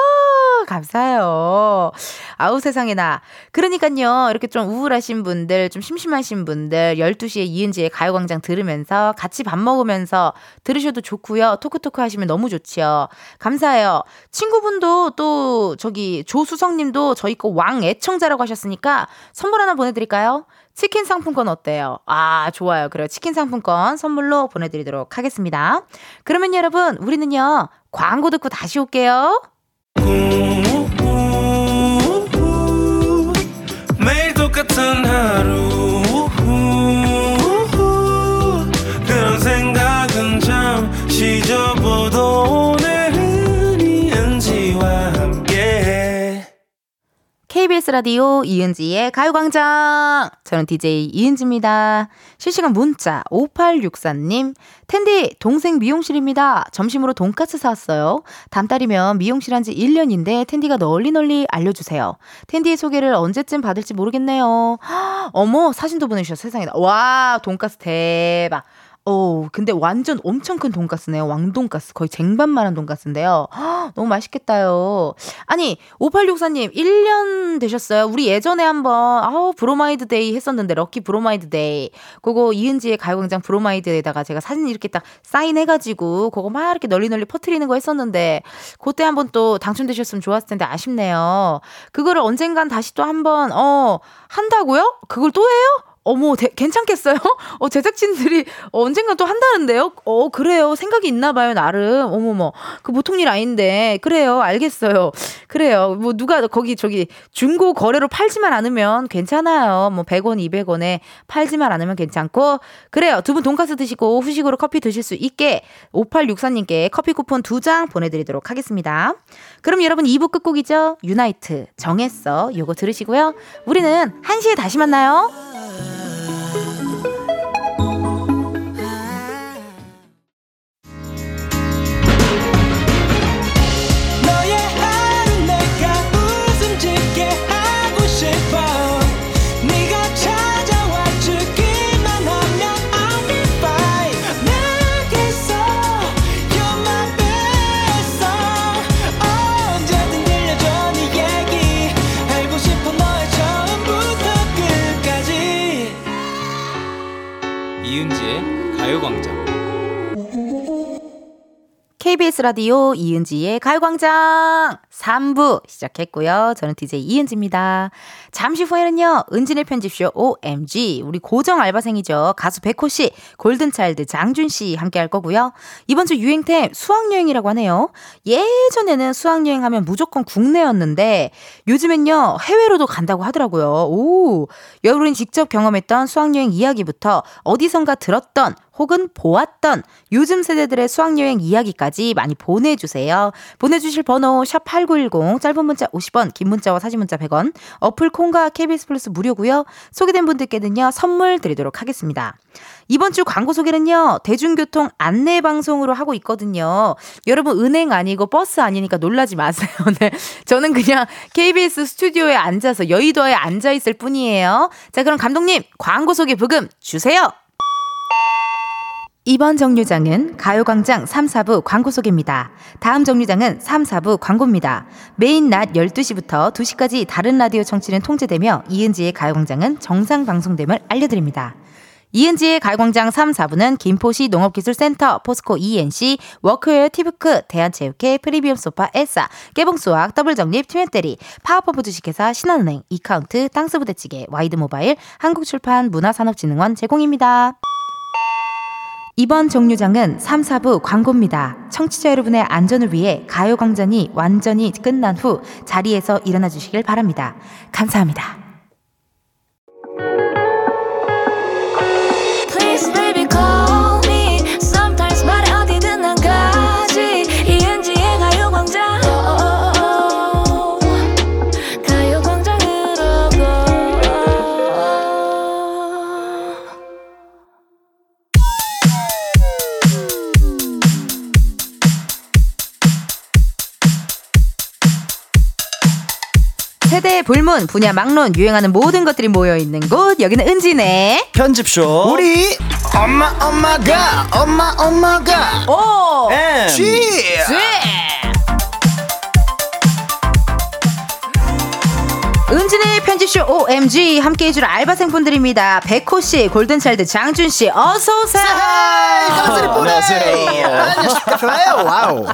감사 해요. 아우 세상에나. 그러니까요. 이렇게 좀 우울하신 분들, 좀 심심하신 분들 12시에 이은지의 가요광장 들으면서 같이 밥 먹으면서 들으셔도 좋고요. 토크토크 하시면 너무 좋지요. 감사해요. 친구분도 또 저기 조수성 님도 저희 거 왕 애청자라고 하셨으니까 선물 하나 보내드릴까요? 치킨 상품권 어때요? 아, 좋아요. 그래요. 치킨 상품권 선물로 보내드리도록 하겠습니다. 그러면 여러분, 우리는요, 광고 듣고 다시 올게요. 매일 똑같은 KBS 라디오 이은지의 가요광장. 저는 DJ 이은지입니다. 실시간 문자 5864님. 텐디, 동생 미용실입니다. 점심으로 돈까스 사왔어요. 다음 달이면 미용실 한 지 1년인데 텐디가 널리 널리 알려주세요. 텐디의 소개를 언제쯤 받을지 모르겠네요. 어머, 사진도 보내주셔서 세상에. 와, 돈까스 대박. 어, 근데 완전 엄청 큰 돈가스네요. 왕돈가스. 거의 쟁반만한 돈가스인데요. 허, 너무 맛있겠다요. 아니, 5864님, 1년 되셨어요. 우리 예전에 한번, 아우, 브로마이드 day 했었는데, lucky 브로마이드 day. 그거 이은지의 가요광장 브로마이드에다가 제가 사진 이렇게 딱 사인해가지고, 그거 막 이렇게 널리 널리 퍼트리는 거 했었는데, 그때 한번 또 당첨되셨으면 좋았을 텐데, 아쉽네요. 그거를 언젠간 다시 또 한번, 어, 한다고요? 그걸 또 해요? 어머, 대, 괜찮겠어요? 어, 제작진들이 언젠가 또 한다는데요? 어, 그래요. 생각이 있나 봐요, 나름. 어머머. 그 보통 일 아닌데. 그래요. 알겠어요. 그래요. 뭐, 누가 거기, 저기, 중고 거래로 팔지만 않으면 괜찮아요. 뭐, 100원, 200원에 팔지만 않으면 괜찮고. 그래요. 두 분 돈가스 드시고 후식으로 커피 드실 수 있게 5864님께 커피 쿠폰 두 장 보내드리도록 하겠습니다. 그럼 여러분 2부 끝곡이죠? 유나이트. 정했어. 요거 들으시고요. 우리는 1시에 다시 만나요. 가요광장. KBS 라디오 이은지의 가요광장 3부 시작했고요. 저는 DJ 이은지입니다. 잠시 후에는요, 은진의 편집쇼 OMG, 우리 고정 알바생이죠. 가수 백호 씨, 골든차일드 장준 씨 함께 할 거고요. 이번 주 유행템 수학여행이라고 하네요. 예전에는 수학여행 하면 무조건 국내였는데, 요즘엔요, 해외로도 간다고 하더라고요. 오, 여러분이 직접 경험했던 수학여행 이야기부터 어디선가 들었던 혹은 보았던 요즘 세대들의 수학여행 이야기까지 많이 보내주세요. 보내주실 번호 샵8910 짧은 문자 50원 긴 문자와 사진 문자 100원 어플 콩과 KBS 플러스 무료고요. 소개된 분들께는요 선물 드리도록 하겠습니다. 이번 주 광고 소개는요 대중교통 안내 방송으로 하고 있거든요. 여러분 은행 아니고 버스 아니니까 놀라지 마세요. 네. 저는 그냥 KBS 스튜디오에 앉아서 여의도에 앉아 있을 뿐이에요. 자 그럼 감독님 광고 소개 브금 주세요. 이번 정류장은 가요광장 3, 4부 광고 소개입니다. 다음 정류장은 3, 4부 광고입니다. 매일 낮 12시부터 2시까지 다른 라디오 청취는 통제되며 이은지의 가요광장은 정상 방송됨을 알려드립니다. 이은지의 가요광장 3, 4부는 김포시 농업기술센터, 포스코 E&C, workwear 티뷰크, 대한체육회, 프리미엄 소파 에싸, 깨봉수학, 더블정립, 트윈테리, 파워퍼프 주식회사, 신한은행, 이카운트, 땅스부대찌개, 와이드모바일, 한국출판 문화산업진흥원 제공입니다. 이번 정류장은 3, 4부 광고입니다. 청취자 여러분의 안전을 위해 가요광장이 완전히 끝난 후 자리에서 일어나 주시길 바랍니다. 감사합니다. Please baby 세대의 불문, 분야 막론, 유행하는 모든 것들이 모여 있는 곳. 여기는 은지네. 편집쇼 우리 엄마 엄마가 엄마 엄마가 오! M 쥐 은진의 편집쇼 OMG 함께 해줄 알바생분들입니다. 백호 씨, 골든차일드 장준 씨, 어서 오세요! 안녕하세요. 안녕하세요. 와우.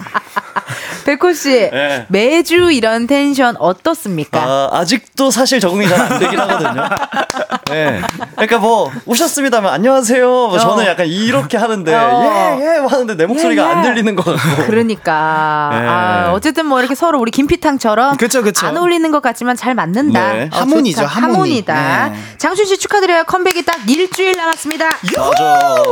백호 씨, 네. 매주 이런 텐션 어떻습니까? 아, 아직도 사실 적응이 잘 안 되긴 하거든요. 네. 그러니까 뭐 오셨습니다면 안녕하세요. 뭐 저는 약간 이렇게 하는데 어. 예예 뭐 하는데 내 목소리가 예, 예. 안 들리는 거 같고. 그러니까 네. 아, 어쨌든 뭐 이렇게 서로 우리 김피탕처럼 그쵸, 그쵸. 안 어울리는 것 같지만 잘 맞는다. 네. 어, 하모니죠. 하모니. 하모니다. 네. 장준 씨 축하드려요. 컴백이 딱 일주일 남았습니다. 맞아.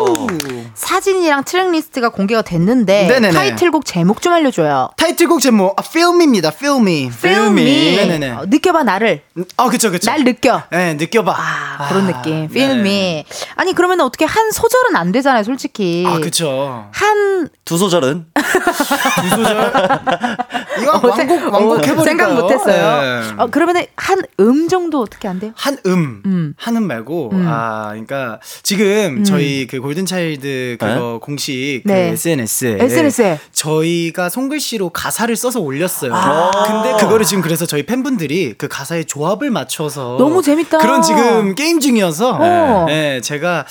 사진이랑 트랙 리스트가 공개가 됐는데 네네네. 타이틀곡 제목 좀 알려줘요. 타이틀곡 제목 아, Feel Me입니다. Feel Me. Feel Me. 네네네. 어, 느껴봐 나를. 아 그쵸 그쵸. 날 느껴. 네 느껴봐. 아, 그런 느낌. Feel 네. Me. 아니 그러면 어떻게 한 소절은 안 되잖아요, 솔직히. 아 그쵸. 한 두 소절은 두 소절. 이거 어, 완곡 어, 해버릴까요? 생각 못했어요. 네. 어, 그러면은 한 음 정도 어떻게 안 돼요? 한 음, 음. 한음 말고 음. 아 그러니까 지금 저희 그 골든 차일드 그거 공식 그 네. SNS에 SNS에. 저희가 손글씨로 가사를 써서 올렸어요. 아. 근데 그거를 지금 그래서 저희 팬분들이 그 가사의 조합을 맞춰서 너무 재밌다. 그런 지금 게임 중이어서 어. 네, 제가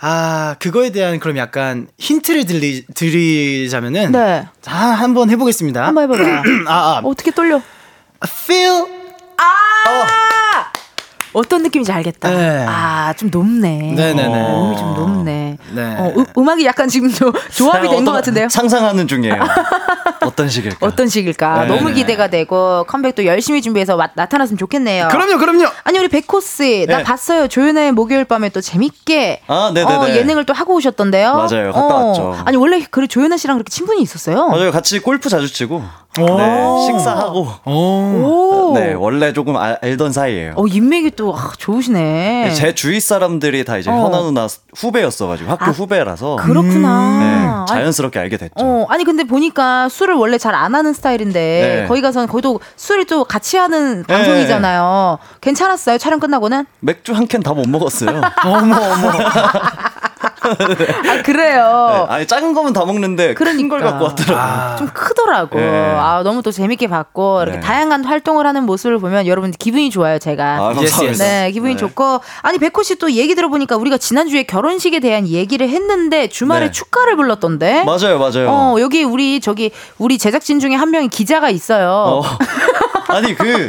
아 그거에 대한 그럼 약간 힌트를 드리, 드리자면은 네. 아, 한번 해보겠습니다. 한번 해봐봐. 아, 아 어떻게 떨려? feel 아! 어 떤 느낌인지 알겠다. 네. 아, 좀 높네. 네네네. 어, 음이 좀 높네. 네. 어, 음, 음악이 약간 지금 좀 조합이 된것 어떤- 같은데요? 상상하는 중이에요. 어떤 식일까? 어떤 식일까? 네네네. 너무 기대가 되고 컴백도 열심히 준비해서 와- 나타났으면 좋겠네요. 그럼요, 그럼요. 아니 우리 백호 씨 나 네. 봤어요 조연의 목요일 밤에 또 재밌게 아. 어, 예능을 또 하고 오셨던데요. 맞아요. 갔다 왔죠. 아니 원래 그 조연아 씨랑 그렇게 친분이 있었어요. 맞아요. 같이 골프 자주 치고 네, 식사하고 오. 오. 네 원래 조금 알, 알던 사이예요. 어 인맥이 또 아, 좋으시네. 제 주위 사람들이 다 이제 어. 현아 누나 후배였어가지고 학교 아, 후배라서 그렇구나. 네, 아니, 자연스럽게 알게 됐죠. 어, 아니 근데 보니까 술을 원래 잘 안 하는 스타일인데 네. 거기 가서는 거기도 술을 또 같이 하는 방송이잖아요. 괜찮았어요 촬영 끝나고는? 맥주 한 캔 다 못 먹었어요. 어머, 어머. 아 그래요. 네, 아니 작은 거면 다 먹는데 그러니까. 갖고 왔더라고요. 아. 좀 크더라고. 네. 아 너무 또 재밌게 봤고 이렇게 네. 다양한 활동을 하는 모습을 보면 여러분 기분이 좋아요 제가. 아, 감사합니다. 네, 기분이 네. 좋고. 아니, 백호 씨 또 얘기 들어보니까 우리가 지난주에 결혼식에 대한 얘기를 했는데 주말에 네. 축가를 불렀던데? 맞아요, 맞아요. 어, 여기 우리 저기 우리 제작진 중에 한 명이 기자가 있어요. 어. 아니 그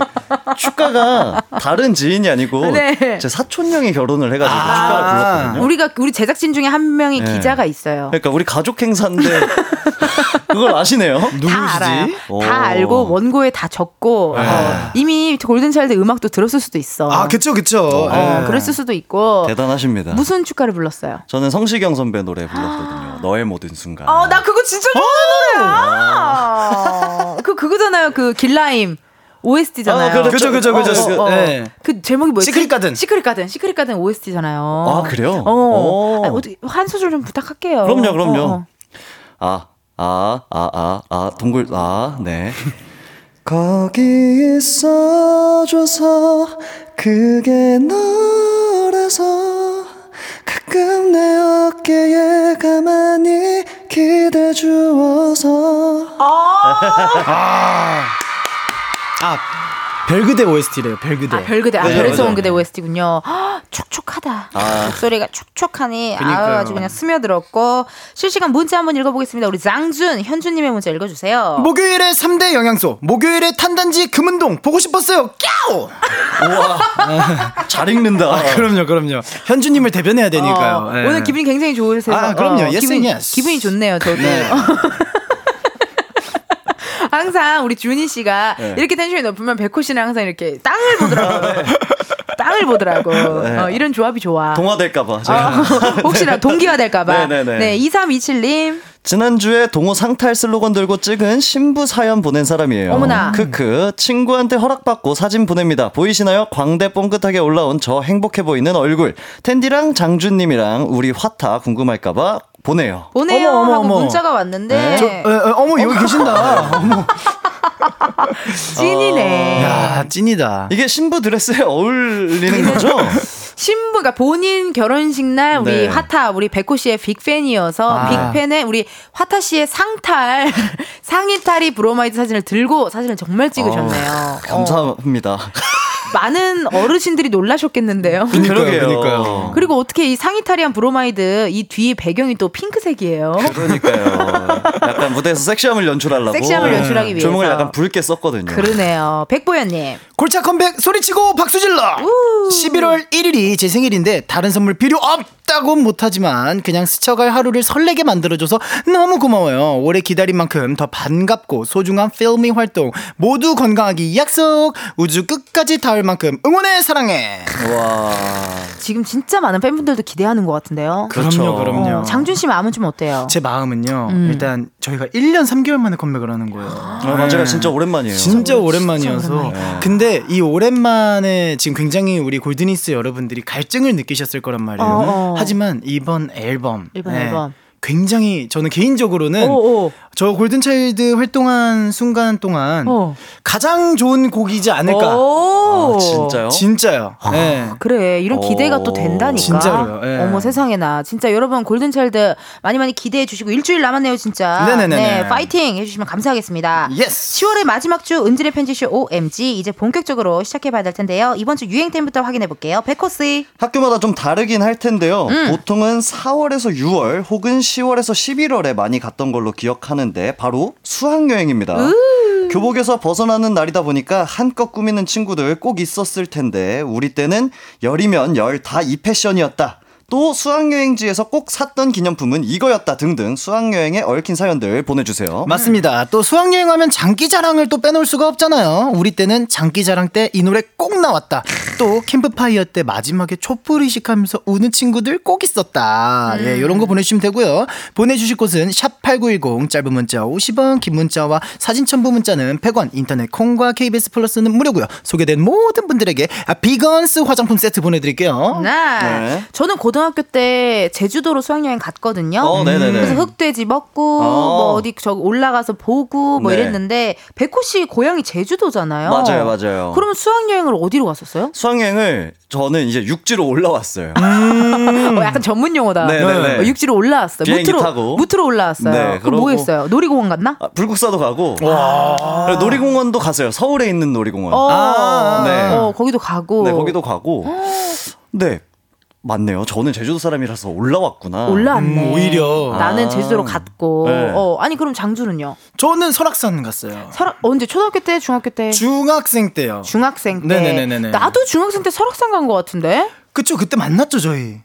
축가가 다른 지인이 아니고 네. 제 사촌 형이 결혼을 해가지고 아. 축가를 불렀거든요. 우리가 우리 제작진 중에 한 명이 네. 기자가 있어요. 그러니까 우리 가족 행사인데 그걸 아시네요. 오. 다 알고 원고에 다 적고 네. 어, 이미 골든차일드 음악도 들었을 수도 있어. 아, 그쵸, 그쵸. 어, 예. 그랬을 수도 있고. 대단하십니다. 무슨 축가를 불렀어요? 저는 성시경 선배 노래 불렀거든요. 너의 모든 순간. 어, 나 그거 진짜 좋아하는 노래야. 그 그거잖아요. 그 길라임. OST잖아요. 아, 그렇죠. 그죠, 그죠, 그죠. 네. 그 제목이 뭐였지? 시크릿 가든. 시크릿 가든. 시크릿 가든 OST잖아요. 아, 그래요? 어. 오. 아니, 어떻게 한 소절 좀 부탁할게요. 그럼요, 그럼요. 어, 어. 아, 아, 아, 아, 아, 동굴, 아, 네. 거기 있어줘서 그게 너라서 가끔 내 어깨에 가만히 기대 주어서 아, 별그대 OST래요, 별그대. 아, 별그대. 아, 네, 별에서. 온 그대 OST군요. 아, 촉촉하다. 아. 목소리가 촉촉하니 그니까요. 아주 그냥 스며들었고 실시간 문자 한번 읽어보겠습니다. 우리 장준, 현주님의 문자 읽어주세요. 목요일에 3대 영양소, 목요일에 탄단지 금은동 보고 싶었어요. 꺄오! 잘 읽는다. 아, 그럼요, 그럼요. 현주님을 대변해야 되니까요. 어, 예. 오늘 기분이 굉장히 좋으세요. 아, 그럼요. Yes 기분이, and yes. 기분이 좋네요, 저도. 네. 항상 우리 준희 씨가 네. 이렇게 텐션이 높으면 백호 씨는 항상 이렇게 땅을 보더라고요. 땅을 보더라고. 네. 어, 이런 조합이 좋아. 동화될까봐. 제가. 어, 혹시나 동기화 될까봐. 네네네. 네, 2327님. 지난주에 동호 상탈 슬로건 들고 찍은 신부 사연 보낸 사람이에요. 어머나. 크크. 친구한테 허락받고 사진 보냅니다. 보이시나요? 광대 뻥긋하게 올라온 저 행복해 보이는 얼굴. 텐디랑 장준님이랑 우리 화타 궁금할까봐 보내요. 보내요 어머, 어머, 하고 어머. 문자가 왔는데 네. 저, 에, 에, 어머, 여기 계신다. 어머. 찐이네. 야, 찐이다. 이게 신부 드레스에 어울리는 거죠? 신부, 그러니까 본인 결혼식 날 우리 네. 화타, 우리 백호 씨의 big fan이어서 아. big fan의 우리 화타 씨의 상탈, 상의탈이 브로마이드 사진을 들고 사진을 정말 찍으셨네요. 어, 감사합니다. 많은 어르신들이 놀라셨겠는데요. 그러니까요, 그러니까요. 그리고 어떻게 이 상의탈이한 브로마이드 이 뒤에 배경이 또 핑크색이에요. 그러니까요. 약간 무대에서 섹시함을 연출하려고. 섹시함을 연출하기 위해서. 조명을 약간 붉게 썼거든요. 그러네요. 백보현님. 골차 컴백 소리치고 박수질러 11월 1일이 제 생일인데 다른 선물 필요 없다고 못하지만 그냥 스쳐갈 하루를 설레게 만들어줘서 너무 고마워요 오래 기다린 만큼 더 반갑고 소중한 Feel Me 활동 모두 건강하기 약속 우주 끝까지 닿을 만큼 응원해 사랑해 와. 지금 진짜 많은 팬분들도 기대하는 것 같은데요. 그렇죠. 그럼요 그럼요 어, 장준 씨 마음은 좀 어때요? 제 마음은요 음. 일단 저희가 1년 3개월 만에 컴백을 하는 거예요 아, 맞아요. 진짜 오랜만이에요. 진짜 오랜만이어서. 진짜 오랜만이다. 근데 이 오랜만에 지금 굉장히 우리 골드니스 여러분들이 갈증을 느끼셨을 거란 말이에요. 어, 어. 하지만 이번 앨범, 이번 네, 앨범. 굉장히 저는 개인적으로는 오, 오. 저 골든차일드 활동한 순간 동안 어. 가장 좋은 곡이지 않을까. 오. 아, 진짜요? 진짜요. 네. 그래 이런 기대가 오, 또 된다니까. 진짜로요, 예. 어머 세상에나 진짜 여러분 골든차일드 많이 많이 기대해 주시고 일주일 남았네요 진짜. 네네네네. 네 파이팅 해주시면 감사하겠습니다. Yes. 10월의 마지막 주 은지네 편집숍 OMG 이제 본격적으로 시작해 봐야 될 텐데요. 이번 주 유행템부터 확인해 볼게요. 백호 씨. 학교마다 좀 다르긴 할 텐데요. 음. 보통은 4월에서 6월 혹은 10월에서 11월에 많이 갔던 걸로 기억하는데 바로 수학여행입니다. 교복에서 벗어나는 날이다 보니까 한껏 꾸미는 친구들 꼭 있었을 텐데 우리 때는 열이면 열 다 이 패션이었다. 또 수학여행지에서 꼭 샀던 기념품은 이거였다 등등 수학여행에 얽힌 사연들 보내주세요. 맞습니다. 또 수학여행하면 장기자랑을 또 빼놓을 수가 없잖아요. 우리 때는 장기자랑 때 이 노래 꼭 나왔다. 또 캠프파이어 때 마지막에 촛불 의식하면서 우는 친구들 꼭 있었다. 예, 이런 거 보내주시면 되고요. 보내주실 곳은 샵 8910 짧은 문자 50원 긴 문자와 사진 첨부 문자는 100원 인터넷 콩과 KBS 플러스는 무료고요. 소개된 모든 분들에게 아, 비건스 화장품 세트 보내드릴게요. 네. 네. 저는 고등학교 때 제주도로 수학여행 갔거든요. 어, 네네네. 그래서 흑돼지 먹고 어. 뭐 어디 저 올라가서 보고 뭐 네. 이랬는데 백호 씨 고향이 제주도잖아요. 맞아요, 맞아요. 그러면 수학여행을 어디로 갔었어요? 수 학여행을 저는 이제 육지로 올라왔어요. 어, 약간 전문 용어다. 네네네. 어, 육지로 올라왔어요. 비행기 무트로 타고. 무트로 올라왔어요. 네, 그럼 뭐 했어요? 놀이공원 갔나? 아, 불국사도 가고 그리고 놀이공원도 갔어요. 서울에 있는 놀이공원. 어, 아, 네. 어, 거기도 가고. 네, 거기도 가고. 네, 맞네요. 저는 제주도 사람이라서 올라왔구나. 올라왔네. 음, 오히려. 나는 아. 제주도로 갔고. 네. 어, 아니 그럼 장주는요? 저는 설악산 갔어요. 설악 언제 초등학교 때, 중학교 때? 중학생 때요. 중학생 때. 네네네네네. 나도 중학생 때 설악산 간 것 같은데. 그쵸 그때 만났죠 저희.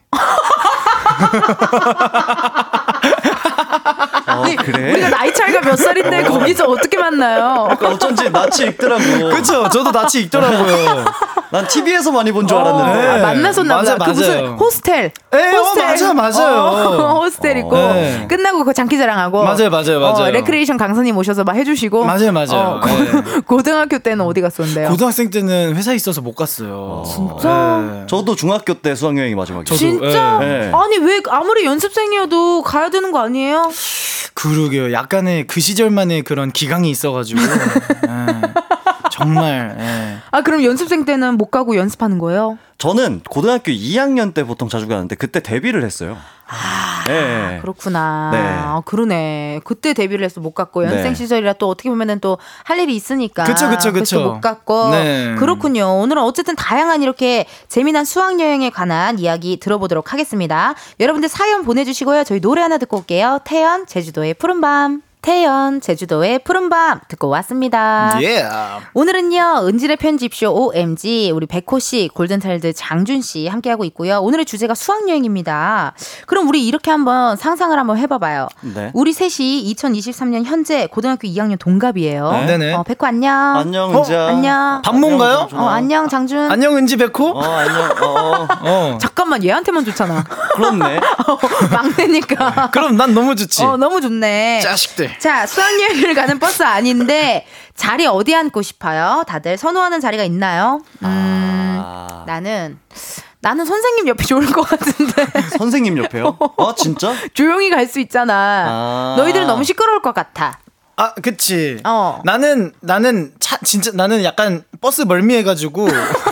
어, 그래? 우리가 나이 차이가 몇 살인데 거기서 어떻게 만나요? 그러니까 어쩐지 낯이 익더라고. 그쵸 저도 낯이 익더라고요. 난 TV에서 많이 본 줄 알았는데. 아, 만났었나 보다. 맞아, 그 무슨 맞아요. 호스텔. 에, 어, 맞아, 맞아요. 어, 호스텔 있고 네. 끝나고 그 장기자랑하고 맞아요, 맞아요, 어, 맞아요. 레크레이션 강사님 오셔서 막 해주시고 맞아요, 맞아요. 어, 고, 네. 고 등학교 때는 어디 갔었는데요? 고등학생 때는 회사 있어서 못 갔어요. 진짜? 네. 저도 중학교 때 수학여행이 마지막이에요. 저도, 진짜? 네. 아니 왜 아무리 연습생이어도 가야 되는 거 아니에요? 그러게요. 약간의 그 시절만의 그런 기강이 있어가지고 예. 정말 예. 아 그럼 연습생 때는 못 가고 연습하는 거예요? 저는 고등학교 2학년 때 보통 자주 가는데 그때 데뷔를 했어요. 네. 그렇구나. 네. 아, 그러네. 그때 데뷔를 해서 못 갔고 연생 네. 시절이라 또 어떻게 보면은 또 할 일이 있으니까. 그쵸, 그쵸, 그쵸. 못 갔고. 네. 그렇군요. 오늘은 어쨌든 다양한 이렇게 재미난 수학 여행에 관한 이야기 들어보도록 하겠습니다. 여러분들 사연 보내주시고요. 저희 노래 하나 듣고 올게요. 태연 제주도의 푸른 밤. 태연 제주도의 푸른밤 듣고 왔습니다. 예. 오늘은요 은질의 편집쇼 OMG 우리 백호 씨 골든차일드 장준 씨 함께 하고 있고요. 오늘의 주제가 수학 여행입니다. 그럼 우리 이렇게 한번 상상을 한번 해봐봐요. 네. 우리 셋이 2023년 현재 고등학교 2학년 동갑이에요. 네. 네네. 어, 백호 안녕. 안녕, 어, 은지야. 안녕. 반모인가요? 어, 안녕 장준. 안녕 은지 백호. 어, 안녕. 어, 어. 잠깐만 얘한테만 좋잖아. 그렇네. 막내니까. 그럼 난 너무 좋지. 어 너무 좋네. 자식들. 자, 수학여행을 가는 버스 아닌데 자리 어디 앉고 싶어요? 다들 선호하는 자리가 있나요? 음, 아. 나는 나는 선생님 옆이 좋을 것 같은데 선생님 옆에요? 어, 진짜? 조용히 갈 수 있잖아. 아. 너희들은 너무 시끄러울 것 같아. 아, 그치. 어. 나는, 나는, 차, 진짜, 나는 약간 버스 멀미해가지고,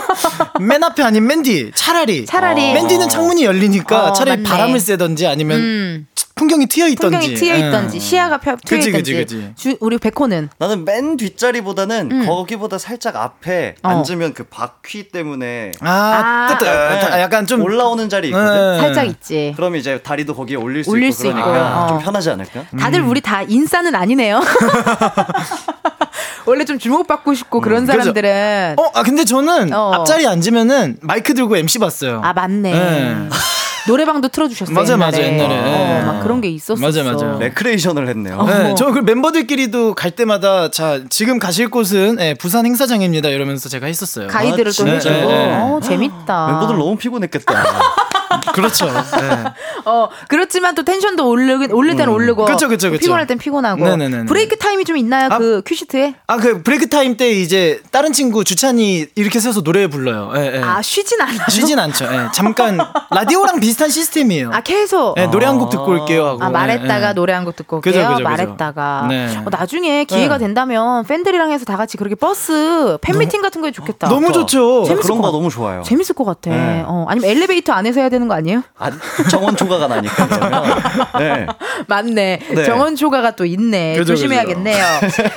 맨 앞 아니면 맨 뒤, 차라리. 차라리 맨 뒤는 창문이 열리니까 어, 차라리 맞네. 바람을 쐬던지 아니면 음, 풍경이 트여 있던지. 풍경이 트여 있던지 예. 시야가 펴, 트여 그치, 있던지. 그치, 그치. 주- 우리 백호는 나는 맨 뒷자리보다는 거기보다 살짝 앞에 음. 어. 앉으면 그 바퀴 때문에 아, 아. 뜨뜻. 아, 약간 좀. 올라오는 자리 있거든. 예. 살짝 있지. 그럼 이제 다리도 거기에 올릴 수 올릴 있고 수 그러니까 있고, 어. 좀 편하지 않을까? 다들 우리 다 인싸는 아니네요. 원래 좀 주목받고 싶고 그런 그죠. 사람들은 어, 아, 근데 저는 어. 앞자리에 앉으면은 마이크 들고 MC 봤어요. 아 맞네. 네. 노래방도 틀어주셨어요. 맞아요, 옛날에. 맞아요, 옛날에. 어, 네. 막 그런 게 있었어. 맞아요, 맞아요. 레크레이션을 했네요. 네, 저희 멤버들끼리도 갈 때마다 자 지금 가실 곳은 예, 부산 행사장입니다 이러면서 제가 했었어요. 가이드를 또 아, 해주고. 진짜? 어, 재밌다. 멤버들 너무 피곤했겠다. 그렇죠. 네. 어, 그렇지만 또 텐션도 오르긴, 오를 때는 오르고. 그쵸, 그쵸, 그쵸. 피곤할 땐 피곤하고. 네네네네. 브레이크 타임이 좀 있나요? 아, 그 큐시트에? 아 그 브레이크 타임 때 이제 다른 친구 주찬이 이렇게 서서 노래 불러요. 예, 예. 아, 쉬진 않아요. 쉬진 않죠. 예, 잠깐 라디오랑 비슷한 시스템이에요. 아, 계속. 예, 노래 한 곡 듣고 올게요 하고. 아, 말했다가 예, 예. 노래 한 곡 듣고 그죠, 올게요. 그죠, 그죠. 말했다가. 네. 어, 나중에 기회가 네. 된다면 팬들이랑 해서 다 같이 그렇게 버스 팬미팅 같은 거 좋겠다. 너무 좋죠. 저 재밌을 그런 것 거. 너무 좋아요. 재밌을 것 같아. 네. 어, 아니면 엘리베이터 안에서 해야 되는 거 아니에요? 아, 정원 초과가 나니까 그러면. 네. 맞네. 네. 정원 초과가 또 있네. 그죠, 조심해야겠네요.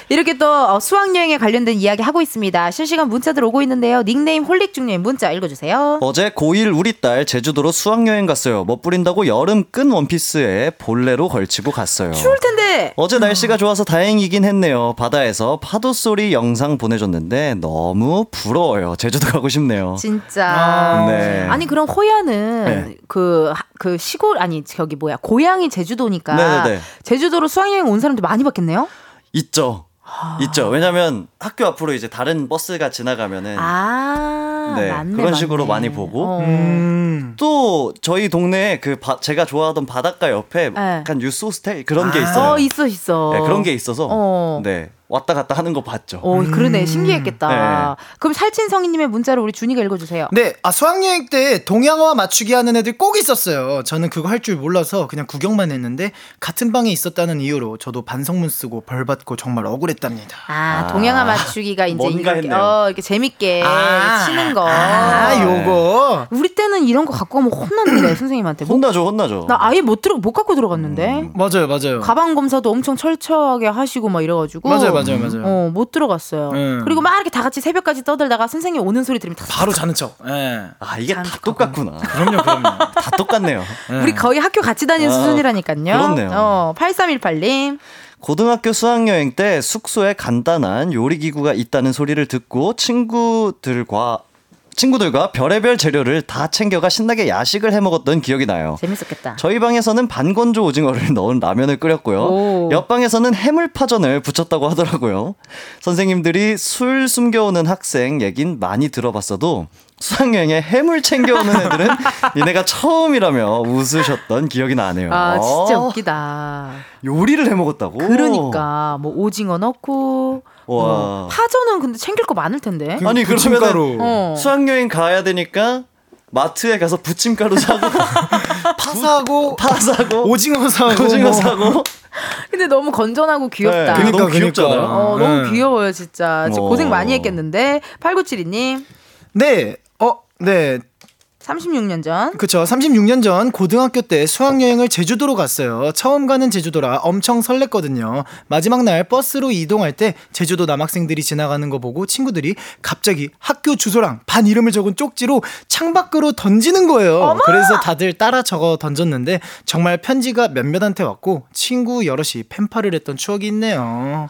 이렇게 또 어, 수학 여행에 관련된 이야기 하고 있습니다. 실시간 문자들 오고 있는데요. 닉네임 홀릭 중님 문자 읽어주세요. 어제 고1 우리 딸 제주도로 수학 여행 갔어요. 멋부린다고 여름 끈 원피스에 볼레로 걸치고 갔어요. 추울 텐데. 어제 날씨가 좋아서 다행이긴 했네요. 바다에서 파도 소리 영상 보내줬는데 너무 부러워요. 제주도 가고 싶네요. 진짜. 네. 아니 그럼 호야는 네. 그, 하- 그 시골 아니 저기 뭐야 고향이 제주도니까 네네네. 제주도로 수학여행 온 사람들 많이 봤겠네요. 있죠. 있죠. 왜냐면 학교 앞으로 이제 다른 버스가 지나가면은 아, 네, 맞네, 그런 식으로 맞네. 많이 보고. 어. 음. 또 저희 동네에 그 바- 제가 좋아하던 바닷가 옆에 네. 약간 유스 호스텔 그런 게 있어요. 어 있어 있어. 네, 그런 게 있어서 어. 네 왔다 갔다 하는 거 봤죠. 어, 그러네. 신기했겠다. 네. 그럼 살찐 성희님의 문자를 우리 준이가 읽어주세요. 네, 아, 수학여행 때 동양화 맞추기 하는 애들 꼭 있었어요. 저는 그거 할 줄 몰라서 그냥 구경만 했는데 같은 방에 있었다는 이유로 저도 반성문 쓰고 벌 받고 정말 억울했답니다. 아, 동양화 맞추기가 이제 뭔가 이렇게. 어, 이렇게 재밌게 치는 거. 아, 요거. 우리 때는 이런 거 갖고 가면 혼났는데, 선생님한테. 뭐, 혼나죠, 혼나죠. 나 아예 못 들어, 못 갖고 들어갔는데. 맞아요, 맞아요. 가방 검사도 엄청 철저하게 하시고 막 이래가지고. 맞아요, 맞아요, 맞아요. 어, 못 들어갔어요. 음. 그리고 막 이렇게 다 같이 새벽까지 떠들다가 선생님 오는 소리 들으면 다. 바로 자는 척. 예. 아, 이게 다참 똑같구나. 그럼요, 그럼요. 다 똑같네요. 우리 거의 학교 같이 다니는 아, 수준이라니까요. 그렇네요. 어, 8318님. 고등학교 수학여행 때 숙소에 간단한 요리기구가 있다는 소리를 듣고 친구들과 친구들과 별의별 재료를 다 챙겨가 신나게 야식을 해 먹었던 기억이 나요. 재밌었겠다. 저희 방에서는 반건조 오징어를 넣은 라면을 끓였고요. 오. 옆방에서는 해물파전을 부쳤다고 하더라고요. 선생님들이 술 숨겨오는 학생 얘긴 많이 들어봤어도 수학여행에 해물 챙겨오는 애들은 니네가 처음이라며 웃으셨던 기억이 나네요. 아, 진짜 어, 웃기다. 요리를 해 먹었다고? 그러니까 뭐 오징어 넣고 와. 어, 파전은 근데 챙길 거 많을 텐데. 아니 그러면 부침가루. 어. 수학여행 가야 되니까 마트에 가서 부침가루 사고 파 사고, 파 사고 오징어 사고. 오징어 뭐. 사고 근데 너무 건전하고 귀엽다. 네, 그니까, 너무 그니까. 귀엽잖아요. 어, 너무 네. 귀여워요, 진짜. 진짜 어. 고생 많이 했겠는데. 8972님, 네, 어, 네. 36년 전. 그쵸. 36년 전 고등학교 때 수학여행을 제주도로 갔어요. 처음 가는 제주도라 엄청 설렜거든요. 마지막 날 버스로 이동할 때 제주도 남학생들이 지나가는 거 보고 친구들이 갑자기 학교 주소랑 반 이름을 적은 쪽지로 창밖으로 던지는 거예요. 그래서 다들 따라 적어 던졌는데 정말 편지가 몇몇한테 왔고 친구 여럿이 펜팔을 했던 추억이 있네요.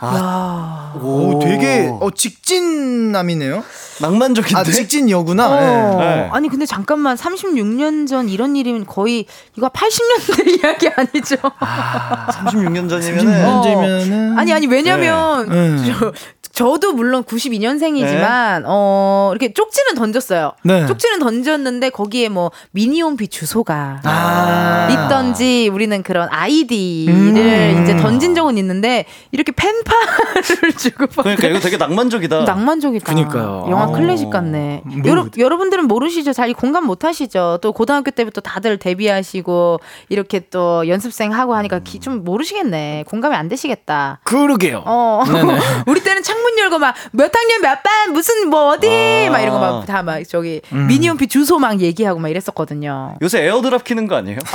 오, 되게 어, 직진남이네요. 낭만적인데. 아, 직진 여구나. 어. 네. 네. 아니 근데 잠깐만 36년 전 이런 일이면 거의 이거 80년대 이야기 아니죠? 36년 전이면은 36년 전이면은 아니 아니 왜냐면 네. 저, 저도 물론 92년생이지만 어 이렇게 쪽지는 던졌어요. 네. 쪽지는 던졌는데 거기에 뭐 미니홈피 주소가 아. 있던지 우리는 그런 아이디를 음. 이제 던진 적은 있는데 이렇게 펜팔을 주고 받 그러니까 이거 되게 낭만적이다. 낭만적이다. 그니까요. 영화 어. 클래식 같네. 뭐. 여러, 여러분들은 모르시죠? 잘 공감 못 하시죠? 또 고등학교 때부터 다들 데뷔하시고 이렇게 또 연습생 하고 하니까 기, 좀 모르시겠네. 공감이 안 되시겠다. 그러게요. 어. 우리 때는 창문 열고 막 몇 학년 몇 반 무슨 뭐 어디 아. 막 이런 거 막다막 저기 음. 미니홈피 주소 막 얘기하고 막 이랬었거든요. 요새 에어드랍 키는 거 아니에요?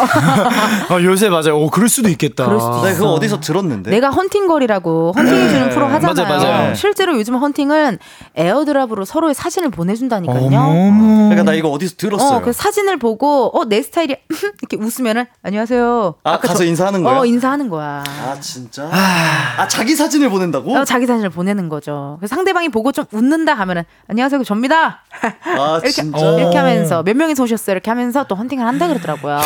아, 요새 맞아요. 오, 그럴 수도 있겠다. 그럴 수도 나 그거 어디서 들었는데. 내가 헌팅거리라고 헌팅해주는 프로 하잖아요. 맞아요, 맞아요. 실제로 요즘 헌팅은 에어드랍으로 서로의 사진을 보내준다니까요. 어머머. 그러니까 나 이거 어디서 들었어요. 어, 그 사진을 보고 어 내 스타일이 이렇게 웃으면은 안녕하세요. 아, 가서 저- 인사하는 거야? 어 인사하는 거야. 아 진짜? 아, 자기 사진을 보낸다고? 어, 자기 사진을 보내는 거죠. 그래서 상대방이 보고 좀 웃는다 하면은 안녕하세요 접니다. 아 이렇게 진짜? 이렇게 하면서 몇 명이서 오셨어요 이렇게 하면서 또 헌팅을 한다 그러더라고요.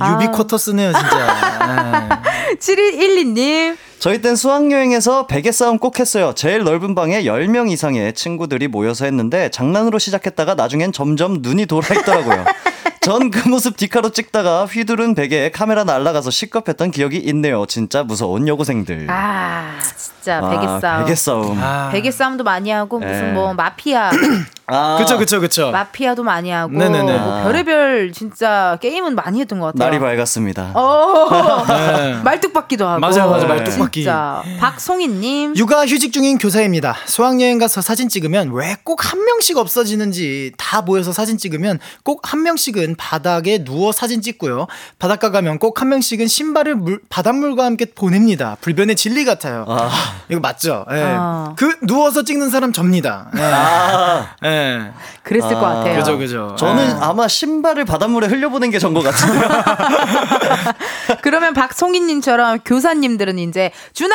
유비 아. 쿼터스네요, 진짜. 7212님 저희 땐 수학여행에서 베개 싸움 꼭 했어요. 제일 넓은 방에 10명 이상의 친구들이 모여서 했는데 장난으로 시작했다가 나중엔 점점 눈이 돌아있더라고요. 전 그 모습 디카로 찍다가 휘두른 베개에 카메라 날아가서 시겁했던 기억이 있네요. 진짜 무서운 여고생들. 아 진짜 아, 베개 싸움. 베개 싸움. 아. 베개 싸움도 많이 하고 무슨 네. 뭐 마피아 아, 그쵸, 그쵸, 그쵸. 마피아도 많이 하고 네네네. 뭐 별의별 진짜 게임은 많이 했던 것 같아요. 날이 밝았습니다. 어 네. 말뚝박기도 하고 맞아요, 맞아요. 말뚝 박기. 진짜 박송희님 육아 휴직 중인 교사입니다. 수학여행 가서 사진 찍으면 왜 꼭 한 명씩 없어지는지 다 모여서 사진 찍으면 꼭 한 명씩은 바닥에 누워 사진 찍고요. 바닷가 가면 꼭 한 명씩은 신발을 물, 바닷물과 함께 보냅니다. 불변의 진리 같아요. 아, 이거 맞죠? 예. 아. 그 누워서 찍는 사람 접니다. 예. 아, 예. 그랬을 것 아, 같아요. 그죠, 그죠. 저는 예. 아마 신발을 바닷물에 흘려보낸 게 전 것 같은데요. 그러면 박송희님처럼 교사님들은 이제 준아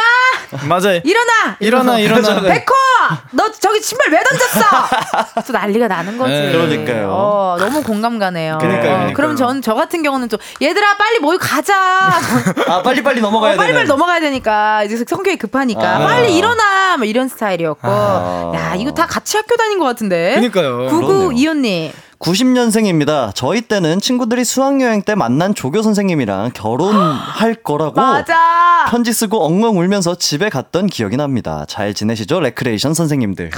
맞아요. 일어나 일어나, 일어나. 백호 너 저기 신발 왜 던졌어? 또 난리가 나는 거지. 네. 그러니까요. 어, 너무 공감 가네요. 그러니까요, 어. 그럼 전 저 같은 경우는 또 얘들아 빨리 모여 가자. 아, 빨리 빨리 넘어가야 어, 빨리빨리 되는. 넘어가야 되니까 이제 성격이 급하니까 아. 빨리 일어나 뭐 이런 스타일이었고 아. 야 이거 다 같이 학교 다닌 것 같은데. 그러니까요. 구구. 이호님 90년생입니다. 저희 때는 친구들이 수학여행 때 만난 조교 선생님이랑 결혼할 거라고 맞아. 편지 쓰고 엉엉 울면서 집에 갔던 기억이 납니다. 잘 지내시죠? 레크레이션 선생님들.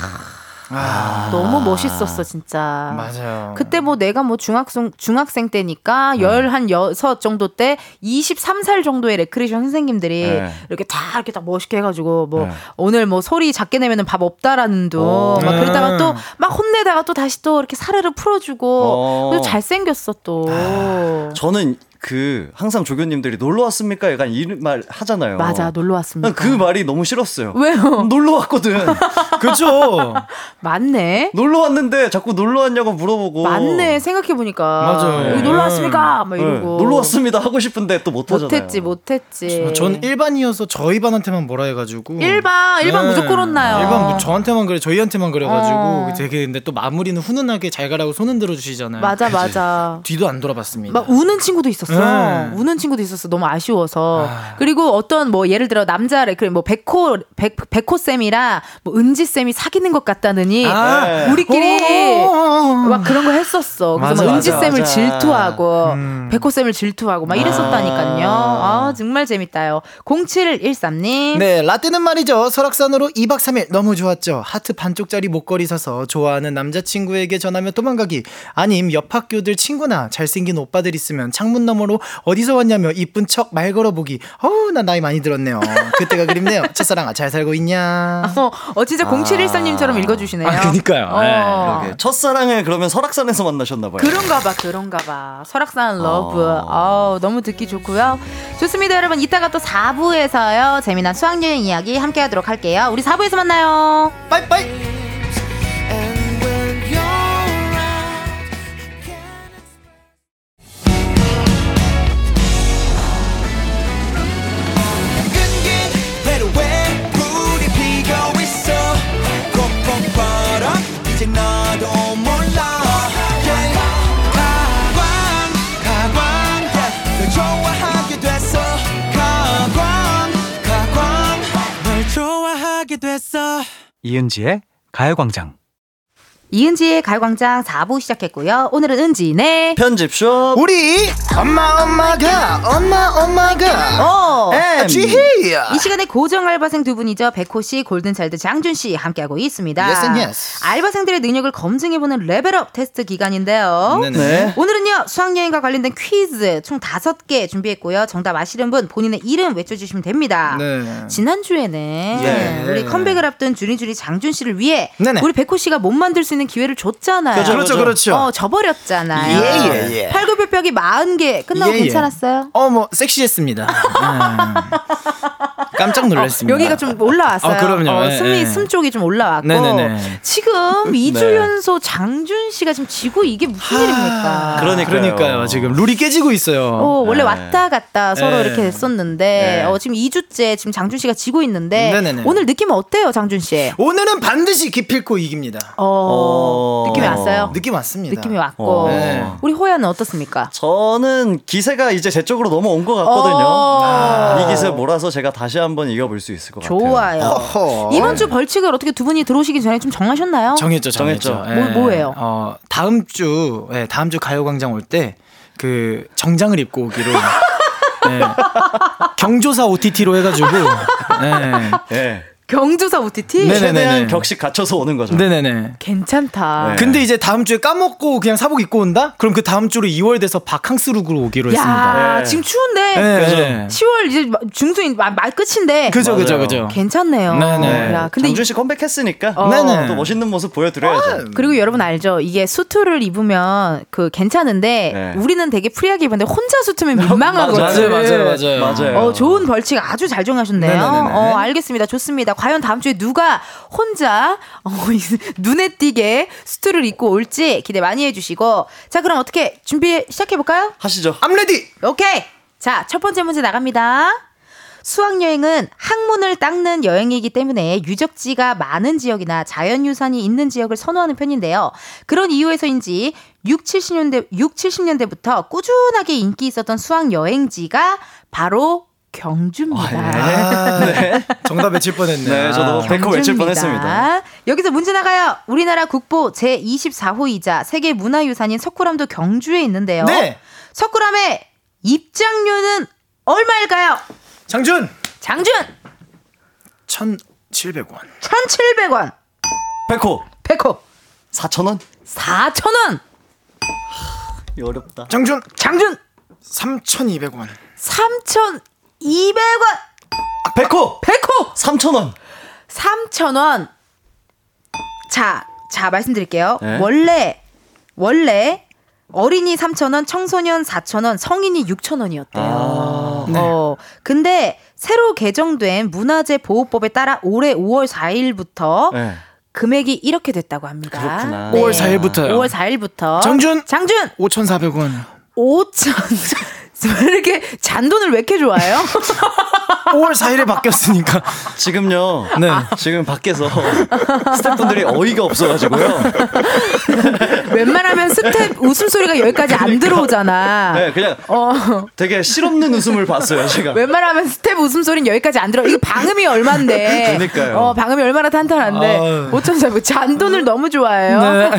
너무 멋있었어 진짜. 맞아요. 그때 뭐 내가 뭐 중학생 중학생 때니까 열한 여섯 정도 때 23살 정도의 레크레이션 선생님들이 네. 이렇게 다 이렇게 다 멋있게 해가지고 뭐 네. 오늘 뭐 소리 작게 내면은 밥 없다라는 둥 어. 막 그러다가 네. 또막 혼내다가 또 다시 또 이렇게 사르르 풀어주고 어. 그래서 잘생겼어 또. 저는 그 항상 조교님들이 놀러 왔습니까? 약간 이런 말 하잖아요. 맞아 놀러 왔습니다. 난그 말이 너무 싫었어요. 왜요? 놀러 왔거든. 그죠? 맞네. 놀러 왔는데 자꾸 놀러 왔냐고 물어보고. 맞네 생각해 보니까 맞아요. 여기 놀러 왔습니까? 막 네, 이러고 놀러 왔습니다 하고 싶은데 또 못 하잖아요. 못했지 못했지. 전 일반이어서 저희 반한테만 뭐라 해가지고. 일반 일반 네. 무조건 혼나요. 일반 뭐 저한테만 그래, 저희한테만 그래가지고 어. 되게 근데 또 마무리는 훈훈하게 잘 가라고 손 흔들어 주시잖아요. 맞아 맞아. 뒤도 안 돌아봤습니다. 막 우는 친구도 있었어. 네. 우는 친구도 있었어. 너무 아쉬워서. 아. 그리고 어떤 뭐 예를 들어 남자 레크레 뭐 백호 백 백호 쌤이랑 뭐 은지 쌤이 사귀는 것 같다느니 아. 네. 우리끼리 어. 막 그런 거 했었어. 그래서 맞아, 막 은지 쌤을. 질투하고 음. 백호 쌤을 질투하고 막 이랬었다니까요. 아 정말 재밌다요. 0713님. 네, 라떼는 말이죠. 설악산으로 2박 3일 너무 좋았죠. 하트 반쪽짜리 목걸이 사서 좋아하는 남자친구에게 전하며 도망가기. 아님 옆 학교들 친구나 잘생긴 오빠들 있으면 창문 너머로 어디서 왔냐며 이쁜 척 말 걸어보기. 어우, 나 나이 많이 들었네요. 그때가 그립네요. 첫사랑아 잘 살고 있냐? 어, 어 진짜 0713님처럼 읽어주시네요. 아, 그니까요. 어. 네. 첫사랑을 그러면 설악산에서 만나셨나봐요. 그런가 봐, 그런가 봐. 설악산 love. 어. 너무 듣기 좋고요. 좋습니다, 여러분. 이따가 또 4부에서요. 재미난 수학여행 이야기 함께 하도록 할게요. 우리 4부에서 만나요. 빠이빠이! 됐어 이은지의 가요광장. 이은지의 가요광장 4부 시작했고요. 오늘은 은지네. 편집숍. 우리 엄마 엄마가 엄마 엄마가 어. 에 쥐히 이 시간에 고정 알바생 두 분이죠. 백호 씨, 골든차일드 장준 씨 함께하고 있습니다. Yes and yes. 알바생들의 능력을 검증해보는 레벨업 테스트 기간인데요. 네네. 네. 오늘은요 수학여행과 관련된 퀴즈 총 다섯 개 준비했고요. 정답 아시는 분 본인의 이름 외쳐주시면 됩니다. 네. 지난 주에는 네. 우리 컴백을 앞둔 주리주리 장준 씨를 위해 네네. 우리 백호 씨가 몸 만들 수 있는 기회를 줬잖아요. 그렇죠 그렇죠. 어, 져버렸잖아요. 예, 예, 예. 팔굽혀펴기 40개 끝나고 예, 예. 괜찮았어요? 어, 뭐, 섹시했습니다. 음. 깜짝 놀랐습니다. 여기가 좀 올라왔어요. 어, 그럼요. 어, 예, 숨이 예. 숨 쪽이 좀 올라왔고 네네네. 지금 2주 네. 연속 장준 씨가 지금 지고 이게 무슨 일입니까? 그러니까요. 그러니까요. 지금 룰이 깨지고 있어요. 어, 원래 네. 왔다 갔다 서로 네. 이렇게 됐었는데 네. 어, 지금 2주째 지금 장준 씨가 지고 있는데 네네네. 오늘 느낌은 어때요, 장준 씨? 오늘은 반드시 기필코 이깁니다. 어, 어. 느낌이 왔어요. 느낌 왔습니다. 느낌이 왔고 어. 네. 우리 호야는 어떻습니까? 저는 기세가 이제 제 쪽으로 넘어온 것 같거든요. 어. 이 기세 몰아서 제가 다시 한번 이겨볼 수 있을 것 같아요. 좋아요. 이번 주 벌칙을 어떻게 두 분이 들어오시기 전에 좀 정하셨나요? 정했죠, 정했죠. 정했죠. 뭐- 뭐예요? 어, 다음 주, 예, 다음 주 가요광장 올 때, 그, 정장을 입고 오기로. 예. 경조사 OTT로 해가지고. 예. 예. 경주사 OTT? 네네. 최대한 네네네. 격식 갖춰서 오는 거죠. 네네네. 괜찮다. 네. 근데 이제 다음 주에 까먹고 그냥 사복 입고 온다? 그럼 그 다음 주로 2월 돼서 바캉스 룩으로 오기로 했습니다. 야, 네. 지금 추운데 네. 10월 이제 중순 말, 말 끝인데 그죠, 그죠, 맞아요. 그죠. 괜찮네요. 네네. 야, 근데 장준 씨 컴백했으니까 어. 네네. 또 멋있는 모습 보여드려야죠. 그리고 여러분 알죠? 이게 수트를 입으면 그 괜찮은데 네. 우리는 되게 프리하게 입었는데 혼자 수트면 민망하거든. 맞아요, 맞아요, 맞아요. 맞아요. 어, 좋은 벌칙 아주 잘 정하셨네요. 어, 알겠습니다. 좋습니다. 과연 다음 주에 누가 혼자 어, 눈에 띄게 수트를 입고 올지 기대 많이 해주시고 자 그럼 어떻게 준비 시작해볼까요? 하시죠. I'm ready! 오케이. 자, 첫 번째 문제 나갑니다. 수학여행은 학문을 닦는 여행이기 때문에 유적지가 많은 지역이나 자연유산이 있는 지역을 선호하는 편인데요. 그런 이유에서인지 6, 70년대, 6, 70년대부터 꾸준하게 인기 있었던 수학여행지가 바로 경주입니다. 아, 네. 정답 외칠 뻔했네. 네, 저도 아. 백호 외칠. 뻔했습니다. 여기서 문제 나가요. 우리나라 국보 제 24호이자 세계 문화유산인 석굴암도 경주에 있는데요. 네. 석굴암의 입장료는 얼마일까요? 장준 장준 1,700원. 1,700원. 백호 백호 4,000원? 4,000원. 어렵다. 장준 장준 3,200원. 3,200원. 백호 백호 3,000원. 3,000원. 자, 자 말씀드릴게요. 네. 원래 원래 어린이 3,000원, 청소년 4,000원, 성인이 6,000원이었대요. 아. 어, 근데 새로 개정된 문화재 보호법에 따라 올해 5월 4일부터 네. 금액이 이렇게 됐다고 합니다. 그렇구나. 5월 4일부터요. 5월 4일부터 장준! 장준 5,400원. 5천 왜 이렇게 잔돈을 왜 이렇게 좋아해요? 5월 4일에 바뀌었으니까. 지금요. 네. 지금 밖에서 스태프분들이 어이가 없어가지고요. 웬만하면 스텝 웃음소리가 여기까지 안 들어오잖아. 네, 그냥 어. 되게 실없는 웃음을 봤어요, 제가. 웬만하면 스텝 웃음소리는 여기까지 안 들어. 이거 방음이 얼만데. 그러니까요. 어, 방음이 얼마나 탄탄한데. 아유. 5,400. 잔돈을 너무 좋아해요. 네.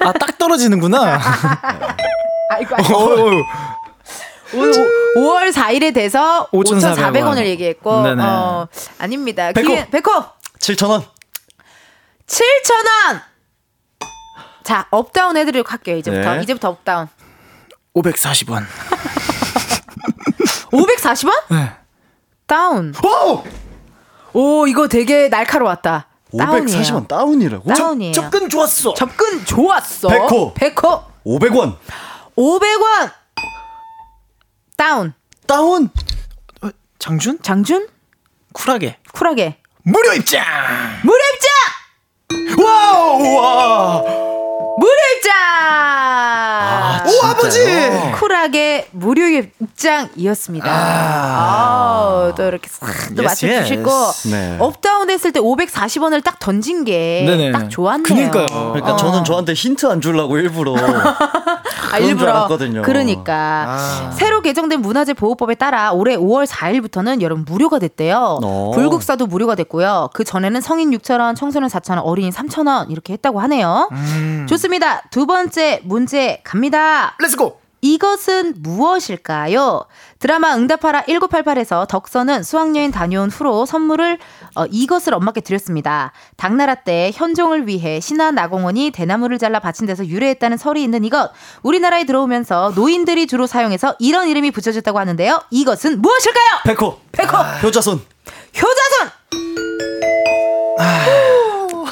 아, 딱 떨어지는구나. 아이고, 아이고. 어우. 5, 월 4일에 돼서 5,400 5,400원을 원. 얘기했고. 네네. 어, 아닙니다. 백호. 기회, 백호! 7,000원. 7,000원! 자, 업다운 해 드리도록 할게요, 이제부터. 네. 이제부터 업다운. 540원. 540원? 네. 다운. 오! 오, 이거 되게 날카로웠다. 다운이에요. 540원 다운이라고? 다운이에요. 접근 좋았어. 접근 좋았어. 백호. 백호. 500원. 500원. 다운. 다운. 장준? 장준? 쿨하게. 쿨하게. 무료 입장! 무료 입장! 와우! 와! 무료 입장! 오, 아버지! 쿨하게 무료 입장이었습니다. 아, 또 이렇게 싹또 Yes, 맞춰주시고 yes. 네. 업다운 했을 때 540원을 딱 던진 게 네네. 딱 좋았네요. 그니까요. 그러니까 저는 저한테 힌트 안 주려고 일부러 아, 줄 일부러. 그러니까 아. 새로 개정된 문화재 보호법에 따라 올해 5월 4일부터는 여러분 무료가 됐대요. 어. 불국사도 무료가 됐고요. 그 전에는 성인 6,000원, 청소년 4,000원, 어린이 3,000원 이렇게 했다고 하네요. 음. 좋습니다. 두 번째 문제 갑니다. Let's go! 이것은 무엇일까요? 드라마 응답하라 1988에서 덕선은 수학여행 다녀온 후로 선물을 어, 이것을 엄마께 드렸습니다. 당나라 때 현종을 위해 신하 나공원이 대나무를 잘라 바친 데서 유래했다는 설이 있는 이것. 우리나라에 들어오면서 노인들이 주로 사용해서 이런 이름이 붙여졌다고 하는데요. 이것은 무엇일까요? 백호. 백호! 효자손. 효자손!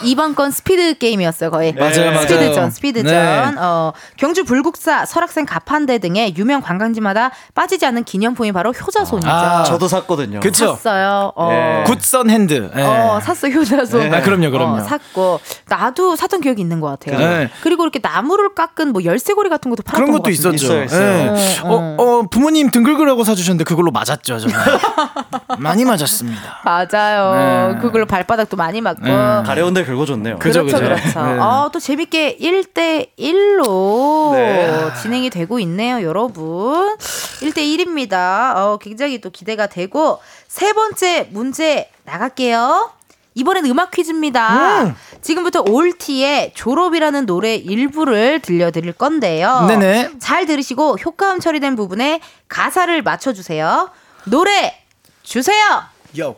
이번 건 스피드 게임이었어요, 거의. 맞아요, 맞아요. 스피드전, 스피드전. 네. 어, 경주 불국사, 설악산 가판대 등의 유명 관광지마다 빠지지 않는 기념품이 바로 효자손이죠. 아, 저도 샀거든요. 그쵸? 샀어요. 어. 예. good son hand. 예. 어, 샀어, 효자손. 네. 아, 그럼요, 그럼요. 어, 샀고. 나도 샀던 기억이 있는 것 같아요. 네. 그리고 이렇게 나무를 깎은 뭐 열쇠고리 같은 것도 팔았던 그런 것 것도. 있었죠. 있어요, 있어요. 예. 어, 어, 어, 부모님 등 긁으라고 사주셨는데 그걸로 맞았죠, 저는. 많이 맞았습니다. 맞아요. 네. 그걸로 발바닥도 많이 맞고. 네. 가려운데 긁어줬네요. 그죠, 그렇죠, 그죠. 그렇죠. 네. 어, 또 재밌게 1대 1로 네. 진행이 되고 있네요, 여러분. 1대 1입니다. 어, 굉장히 또 기대가 되고, 세 번째 문제 나갈게요. 이번엔 음악 퀴즈입니다. 음. 지금부터 올티의 졸업이라는 노래 일부를 들려드릴 건데요. 네네. 잘 들으시고 효과음 처리된 부분에 가사를 맞춰주세요. 노래 주세요. 요.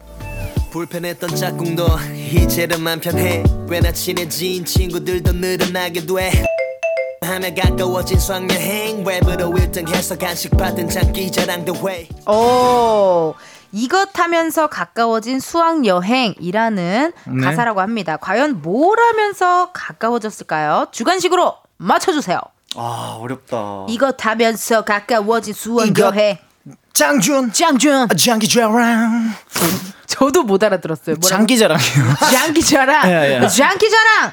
불편했던 짝꿍도 이제는 맘 편해 꽤나 친해진 친구들도 늘어나게 돼 하며 가까워진 수학여행 웹으로 1등 해서 간식 받은 장기 자랑도 해 오, 이것 하면서 가까워진 수학 여행이라는 네. 가사라고 합니다. 과연 뭘 하면서 가까워졌을까요? 주관식으로 맞춰주세요. 아 어렵다. 이것 하면서 가까워진 수학. 여행. 장준. 짱준. 장기 자랑. 저도 못 알아들었어요. 뭐라고? 장기 자랑이요. 장기 자랑. 예, 예. 장기 자랑.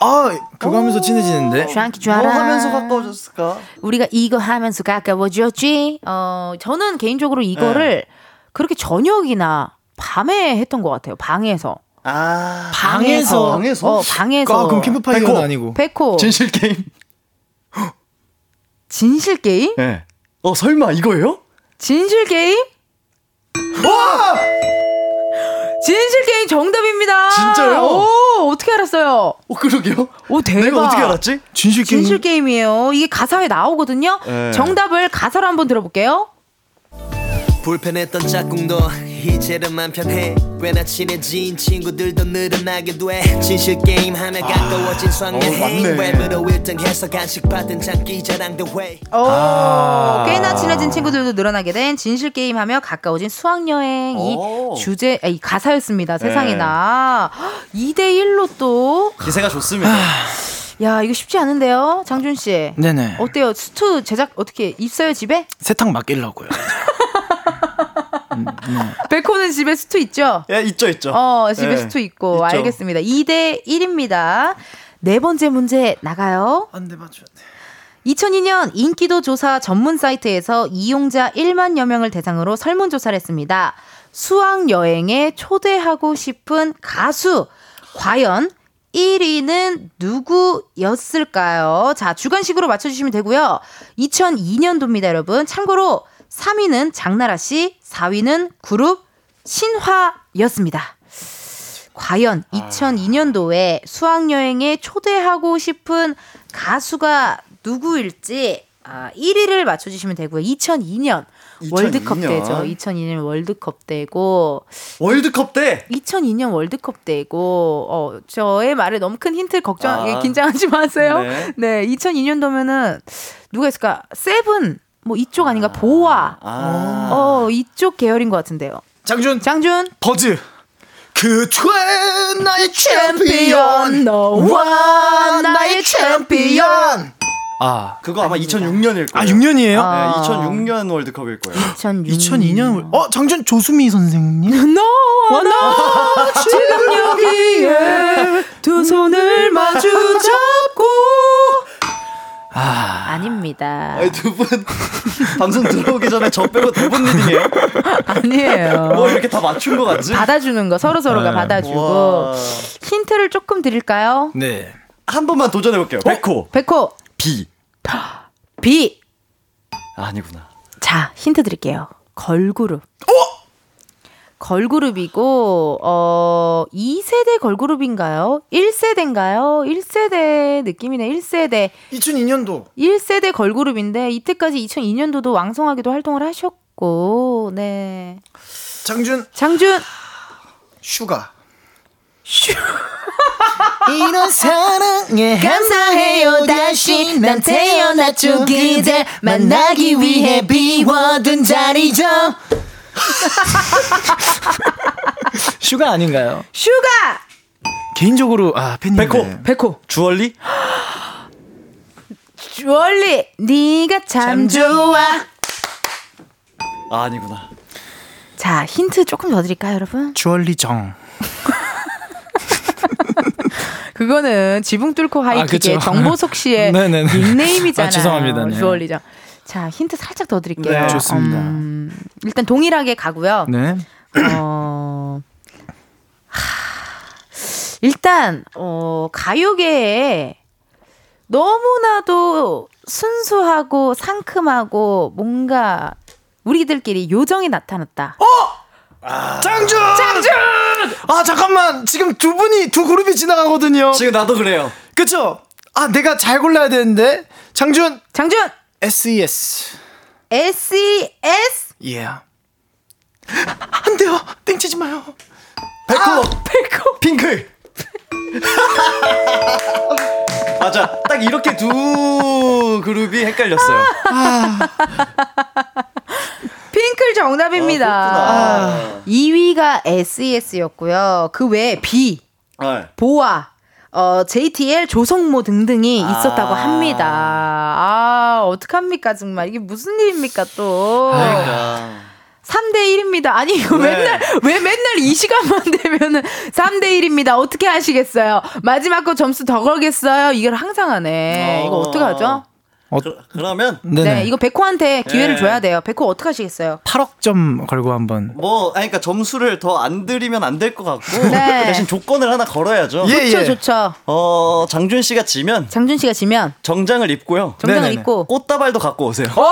아, 그거 하면서 친해지는데. 장기 자랑. 뭐 하면서 가까워졌을까? 우리가 이거 하면서 가까워졌지. 어, 저는 개인적으로 이거를 그렇게 저녁이나 밤에 했던 것 같아요. 방에서. 아 방에서. 방에서? 어, 방에서. 아, 그럼 캠프파이어는 백호. 아니고. 백호. 진실 게임. 진실 게임? 예. 어 설마 이거예요? 진실 게임? 와! 진실 게임 정답입니다. 진짜요? 오, 어떻게 알았어요? 어, 그러게요? 오, 대박. 내가 어떻게 알았지? 진실 게임. 진실 게임이에요. 이게 가사에 나오거든요. 네. 정답을 가사로 한번 들어볼게요. 불편했던 짝꿍도 이제는 맘 편해 꽤나 친해진 친구들도 늘어나게 돼 진실 게임 하면 가까워진 어, 수학여행 맞네. 랩으로 1등해서 간식 받은 장기 자랑도 회 오, 아. 꽤나 친해진 친구들도 늘어나게 된 진실 게임 하며 가까워진 수학 여행 이 오. 주제 아, 이 가사였습니다. 네. 세상에나 2대 1로 또 기세가 좋습니다. 야, 이거 쉽지 않은데요. 장준 씨. 네네. 어때요? 수트 재킷 어떻게 있어요, 집에? 세탁 맡기려고요. 백호는 집에 수트 있죠? 예, 있죠, 있죠. 어, 집에 예, 수트 있고. 있죠. 알겠습니다. 2대 1입니다. 네 번째 문제 나가요. 안 돼 맞죠. 2002년 인기도 조사 전문 사이트에서 이용자 1만여 명을 대상으로 설문조사를 했습니다. 수학 여행에 초대하고 싶은 가수 과연 1위는 누구였을까요? 자, 주관식으로 맞춰주시면 되고요. 2002년도입니다, 여러분. 참고로 3위는 장나라 씨, 4위는 그룹 신화였습니다. 과연 2002년도에 수학여행에 초대하고 싶은 가수가 누구일지 아, 1위를 맞춰주시면 되고요. 2002년 월드컵 2002년. 때죠. 2002년 월드컵 때고 월드컵 때 2002년 월드컵 때고 어 저의 말에 너무 큰 힌트 걱정 아. 긴장하지 마세요. 네. 네, 2002년도면은 누가 있을까? 세븐 뭐 이쪽 아닌가? 보아 아. 어 이쪽 계열인 것 같은데요. 장준 장준 버즈. 그최 나의 챔피언 너와 나의 챔피언 아, 그거 아마 2006년일 거예요. 아 6년이에요? 아. 네, 2006년 월드컵일 거예요. 2006년 2002년 어 장준 조수미 선생님 너와 나 지금 여기에 두 손을 마주 잡고 아 아닙니다. 아니 두 분 방송 들어오기 전에 저 빼고 대본 리딩이에요? 아니에요. 뭐 이렇게 다 맞춘 것 같지? 받아주는 거 서로 서로가 네. 받아주고 와. 힌트를 조금 드릴까요? 네. 한 번만 도전해 볼게요. 백호 백호 B B 아, 아니구나. 자 힌트 드릴게요. 걸그룹. 걸그룹이고 어 2세대 걸그룹인가요? 1세대인가요? 1세대 느낌이네. 1세대. 2002년도 1세대 걸그룹인데 이때까지 2002년도도 왕성하게도 활동을 하셨고 네. 장준 장준 슈가 이런 사랑에 감사해요 다시 난 태어났죠 그대 만나기 위해 비워둔 자리죠 슈가 아닌가요? 슈가 개인적으로 아 팬인데 백호. 백호 주얼리? 주얼리 네가 참 좋아 아, 아니구나. 자 힌트 조금 더 드릴까요 여러분? 주얼리 정 그거는 지붕 뚫고 하이킥의 그쵸. 정보석 씨의 네네네. 닉네임이잖아요 아, 죄송합니다. 네. 주얼리 정 자 힌트 살짝 더 드릴게요 네, 좋습니다. 음, 일단 동일하게 가고요 네. 어, 하, 일단 어, 가요계에 너무나도 순수하고 상큼하고 뭔가 우리들끼리 요정이 나타났다. 장준! 장준! 아 잠깐만 지금 두 분이 두 그룹이 지나가거든요. 지금 나도 그래요. 그쵸? 아 내가 잘 골라야 되는데 장준 장준 SES. SES 예. 안 돼요. 땡치지 마요. 백호. 백호 핑클. 맞아. 딱 이렇게 두 그룹이 헷갈렸어요. 핑클 정답입니다. 아, 2위가 SES였고요. 그 외에 B, 네. 보아, 어, JTL, 조성모 등등이 아. 있었다고 합니다. 아, 어떡합니까, 정말. 이게 무슨 일입니까, 또. 그러니까. 3대 1입니다. 아니, 이거 네. 맨날, 왜 맨날 이 시간만 되면은 3대 1입니다. 어떻게 하시겠어요? 마지막 거 점수 더 걸겠어요? 이걸 항상 하네. 이거 어. 어떡하죠? 그, 그러면 네네. 네, 이거 백호한테 기회를 네. 줘야 돼요. 백호 어떡하시겠어요? 8억 점 걸고 한번. 뭐 아니 그러니까 점수를 더 안 드리면 안 될 것 같고 네. 대신 조건을 하나 걸어야죠. 예, 좋죠, 예. 좋죠. 어 장준 씨가 지면 장준 씨가 지면 정장을 입고요. 정장을 네네네. 입고 꽃다발도 갖고 오세요. 어!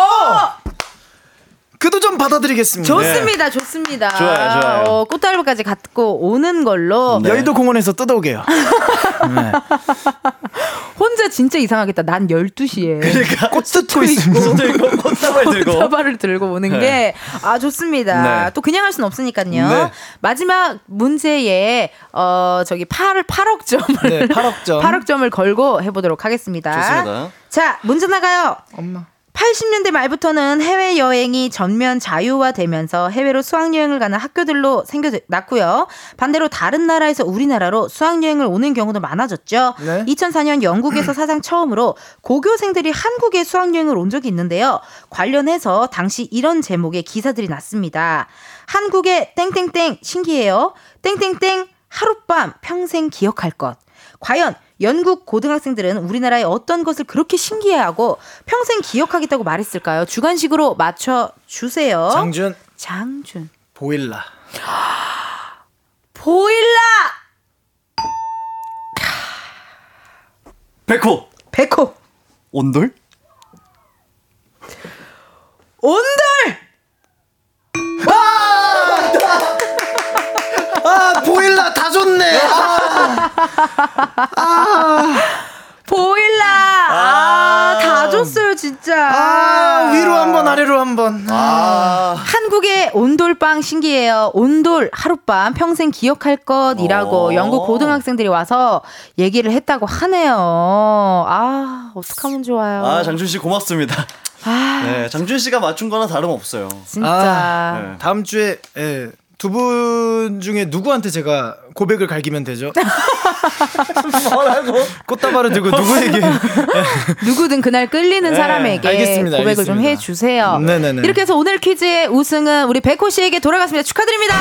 그 그도 좀 받아드리겠습니다. 좋습니다, 좋습니다. 네. 좋아요, 좋아요. 어, 꽃달부까지 갖고 오는 걸로 네. 여의도 공원에서 뜯어오게요. 네. 혼자 진짜 이상하겠다. 난 12시에 그러니까 꽃 뜯고 있습니다. 들고 꽃다발 들고. 꽃다발을 들고 오는 네. 게, 아, 좋습니다. 네. 또 그냥 할 수는 없으니까요. 네. 마지막 문제에, 어, 저기 8, 8억 점을. 네, 8억 점. 8억 점을 걸고 해보도록 하겠습니다. 좋습니다. 자, 문제 나가요. 엄마. 80년대 말부터는 해외 여행이 전면 자유화되면서 해외로 수학여행을 가는 학교들로 생겨났고요. 반대로 다른 나라에서 우리나라로 수학여행을 오는 경우도 많아졌죠. 네. 2004년 영국에서 사상 처음으로 고교생들이 한국에 수학여행을 온 적이 있는데요. 관련해서 당시 이런 제목의 기사들이 났습니다. 한국의 땡땡땡 신기해요. 땡땡땡 하룻밤 평생 기억할 것. 과연 영국 고등학생들은 우리나라의 어떤 것을 그렇게 신기해하고 평생 기억하겠다고 말했을까요? 주관식으로 맞춰 주세요. 장준 장준. 보일라. 보일라. 백호. 백호. 온돌? 온돌. 아 보일라 다 좋네. 아, 보일라. 아, 다 줬어요, 진짜. 아 위로 한 번 아래로 한 번. 아. 한국의 온돌빵 신기해요. 온돌 하룻밤 평생 기억할 것이라고 어. 영국 고등학생들이 와서 얘기를 했다고 하네요. 아, 어떡하면 좋아요. 아, 장준 씨 고맙습니다. 아, 네, 장준 씨가 맞춘 거나 다름없어요. 진짜. 아, 네. 다음 주에 예, 두 분 중에 누구한테 제가 고백을 갈기면 되죠? 뭐라고? 꽃다발을 들고 누구에게? 누구든 그날 끌리는 네, 사람에게 알겠습니다, 고백을 좀 알겠습니다. 해주세요. 네네네. 이렇게 해서 오늘 퀴즈의 우승은 우리 백호 씨에게 돌아갔습니다. 축하드립니다.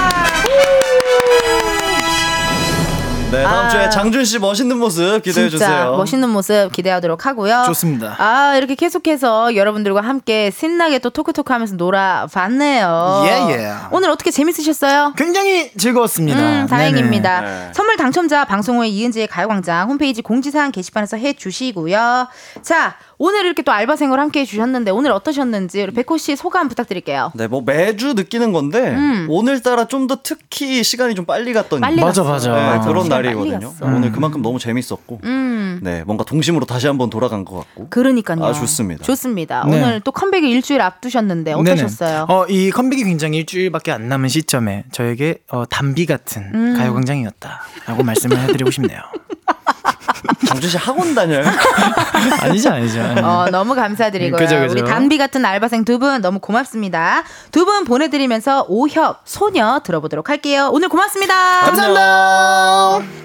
네, 다음 아. 주에 장준 씨 멋있는 모습 기대해 진짜 주세요. 멋있는 모습 기대하도록 하고요. 좋습니다. 아 이렇게 계속해서 여러분들과 함께 신나게 또 토크토크 하면서 놀아봤네요. 예, 예. 오늘 어떻게 재밌으셨어요? 굉장히 즐거웠습니다. 음, 다행입니다. 네네. 선물 당첨자 방송 후에 이은지의 가요광장 홈페이지 공지사항 게시판에서 해 주시고요. 자, 오늘 이렇게 또 알바생으로 함께 해주셨는데 오늘 어떠셨는지 우리 백호 씨 소감 부탁드릴게요. 네, 뭐 매주 느끼는 건데 음. 오늘따라 좀 더 특히 시간이 좀 빨리 갔던 빨리 맞아. 맞아. 네, 그런 날이거든요. 갔어. 오늘 그만큼 너무 재밌었고, 음. 네, 뭔가 동심으로 다시 한번 돌아간 것 같고. 그러니까요. 아, 좋습니다. 좋습니다. 네. 오늘 또 컴백이 일주일 앞두셨는데 어떠셨어요? 네네. 어, 이 컴백이 굉장히 일주일밖에 안 남은 시점에 저에게 어, 단비 같은 음. 가요광장이었다라고 말씀을 해드리고 싶네요. 장준 씨 학원 다녀요? 아니죠, 아니죠. 어, 너무 감사드리고요. 그죠, 그죠. 우리 단비 같은 알바생 두 분 너무 고맙습니다. 두 분 보내드리면서 오협 소녀 들어보도록 할게요. 오늘 고맙습니다. 감사합니다.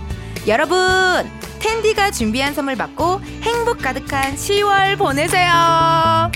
여러분, 텐디가 준비한 선물 받고 행복 가득한 10월 보내세요.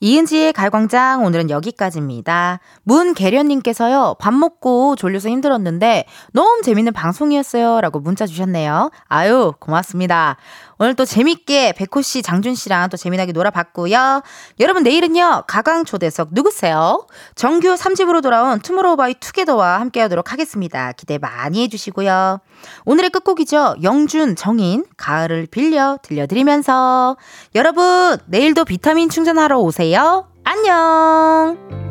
이은지의 갈광장 오늘은 여기까지입니다. 문계련님께서요, 밥 먹고 졸려서 힘들었는데 너무 재밌는 방송이었어요. 라고 문자 주셨네요. 아유, 고맙습니다. 오늘 또 재밌게 백호 씨, 장준 씨랑 또 재미나게 놀아봤고요. 여러분 내일은요 가강 초대석 누구세요? 정규 3집으로 돌아온 투모로우바이 투게더와 함께 하도록 하겠습니다. 기대 많이 해주시고요. 오늘의 끝곡이죠 영준 정인 가을을 빌려 들려드리면서 여러분 내일도 비타민 충전하러 오세요. 안녕.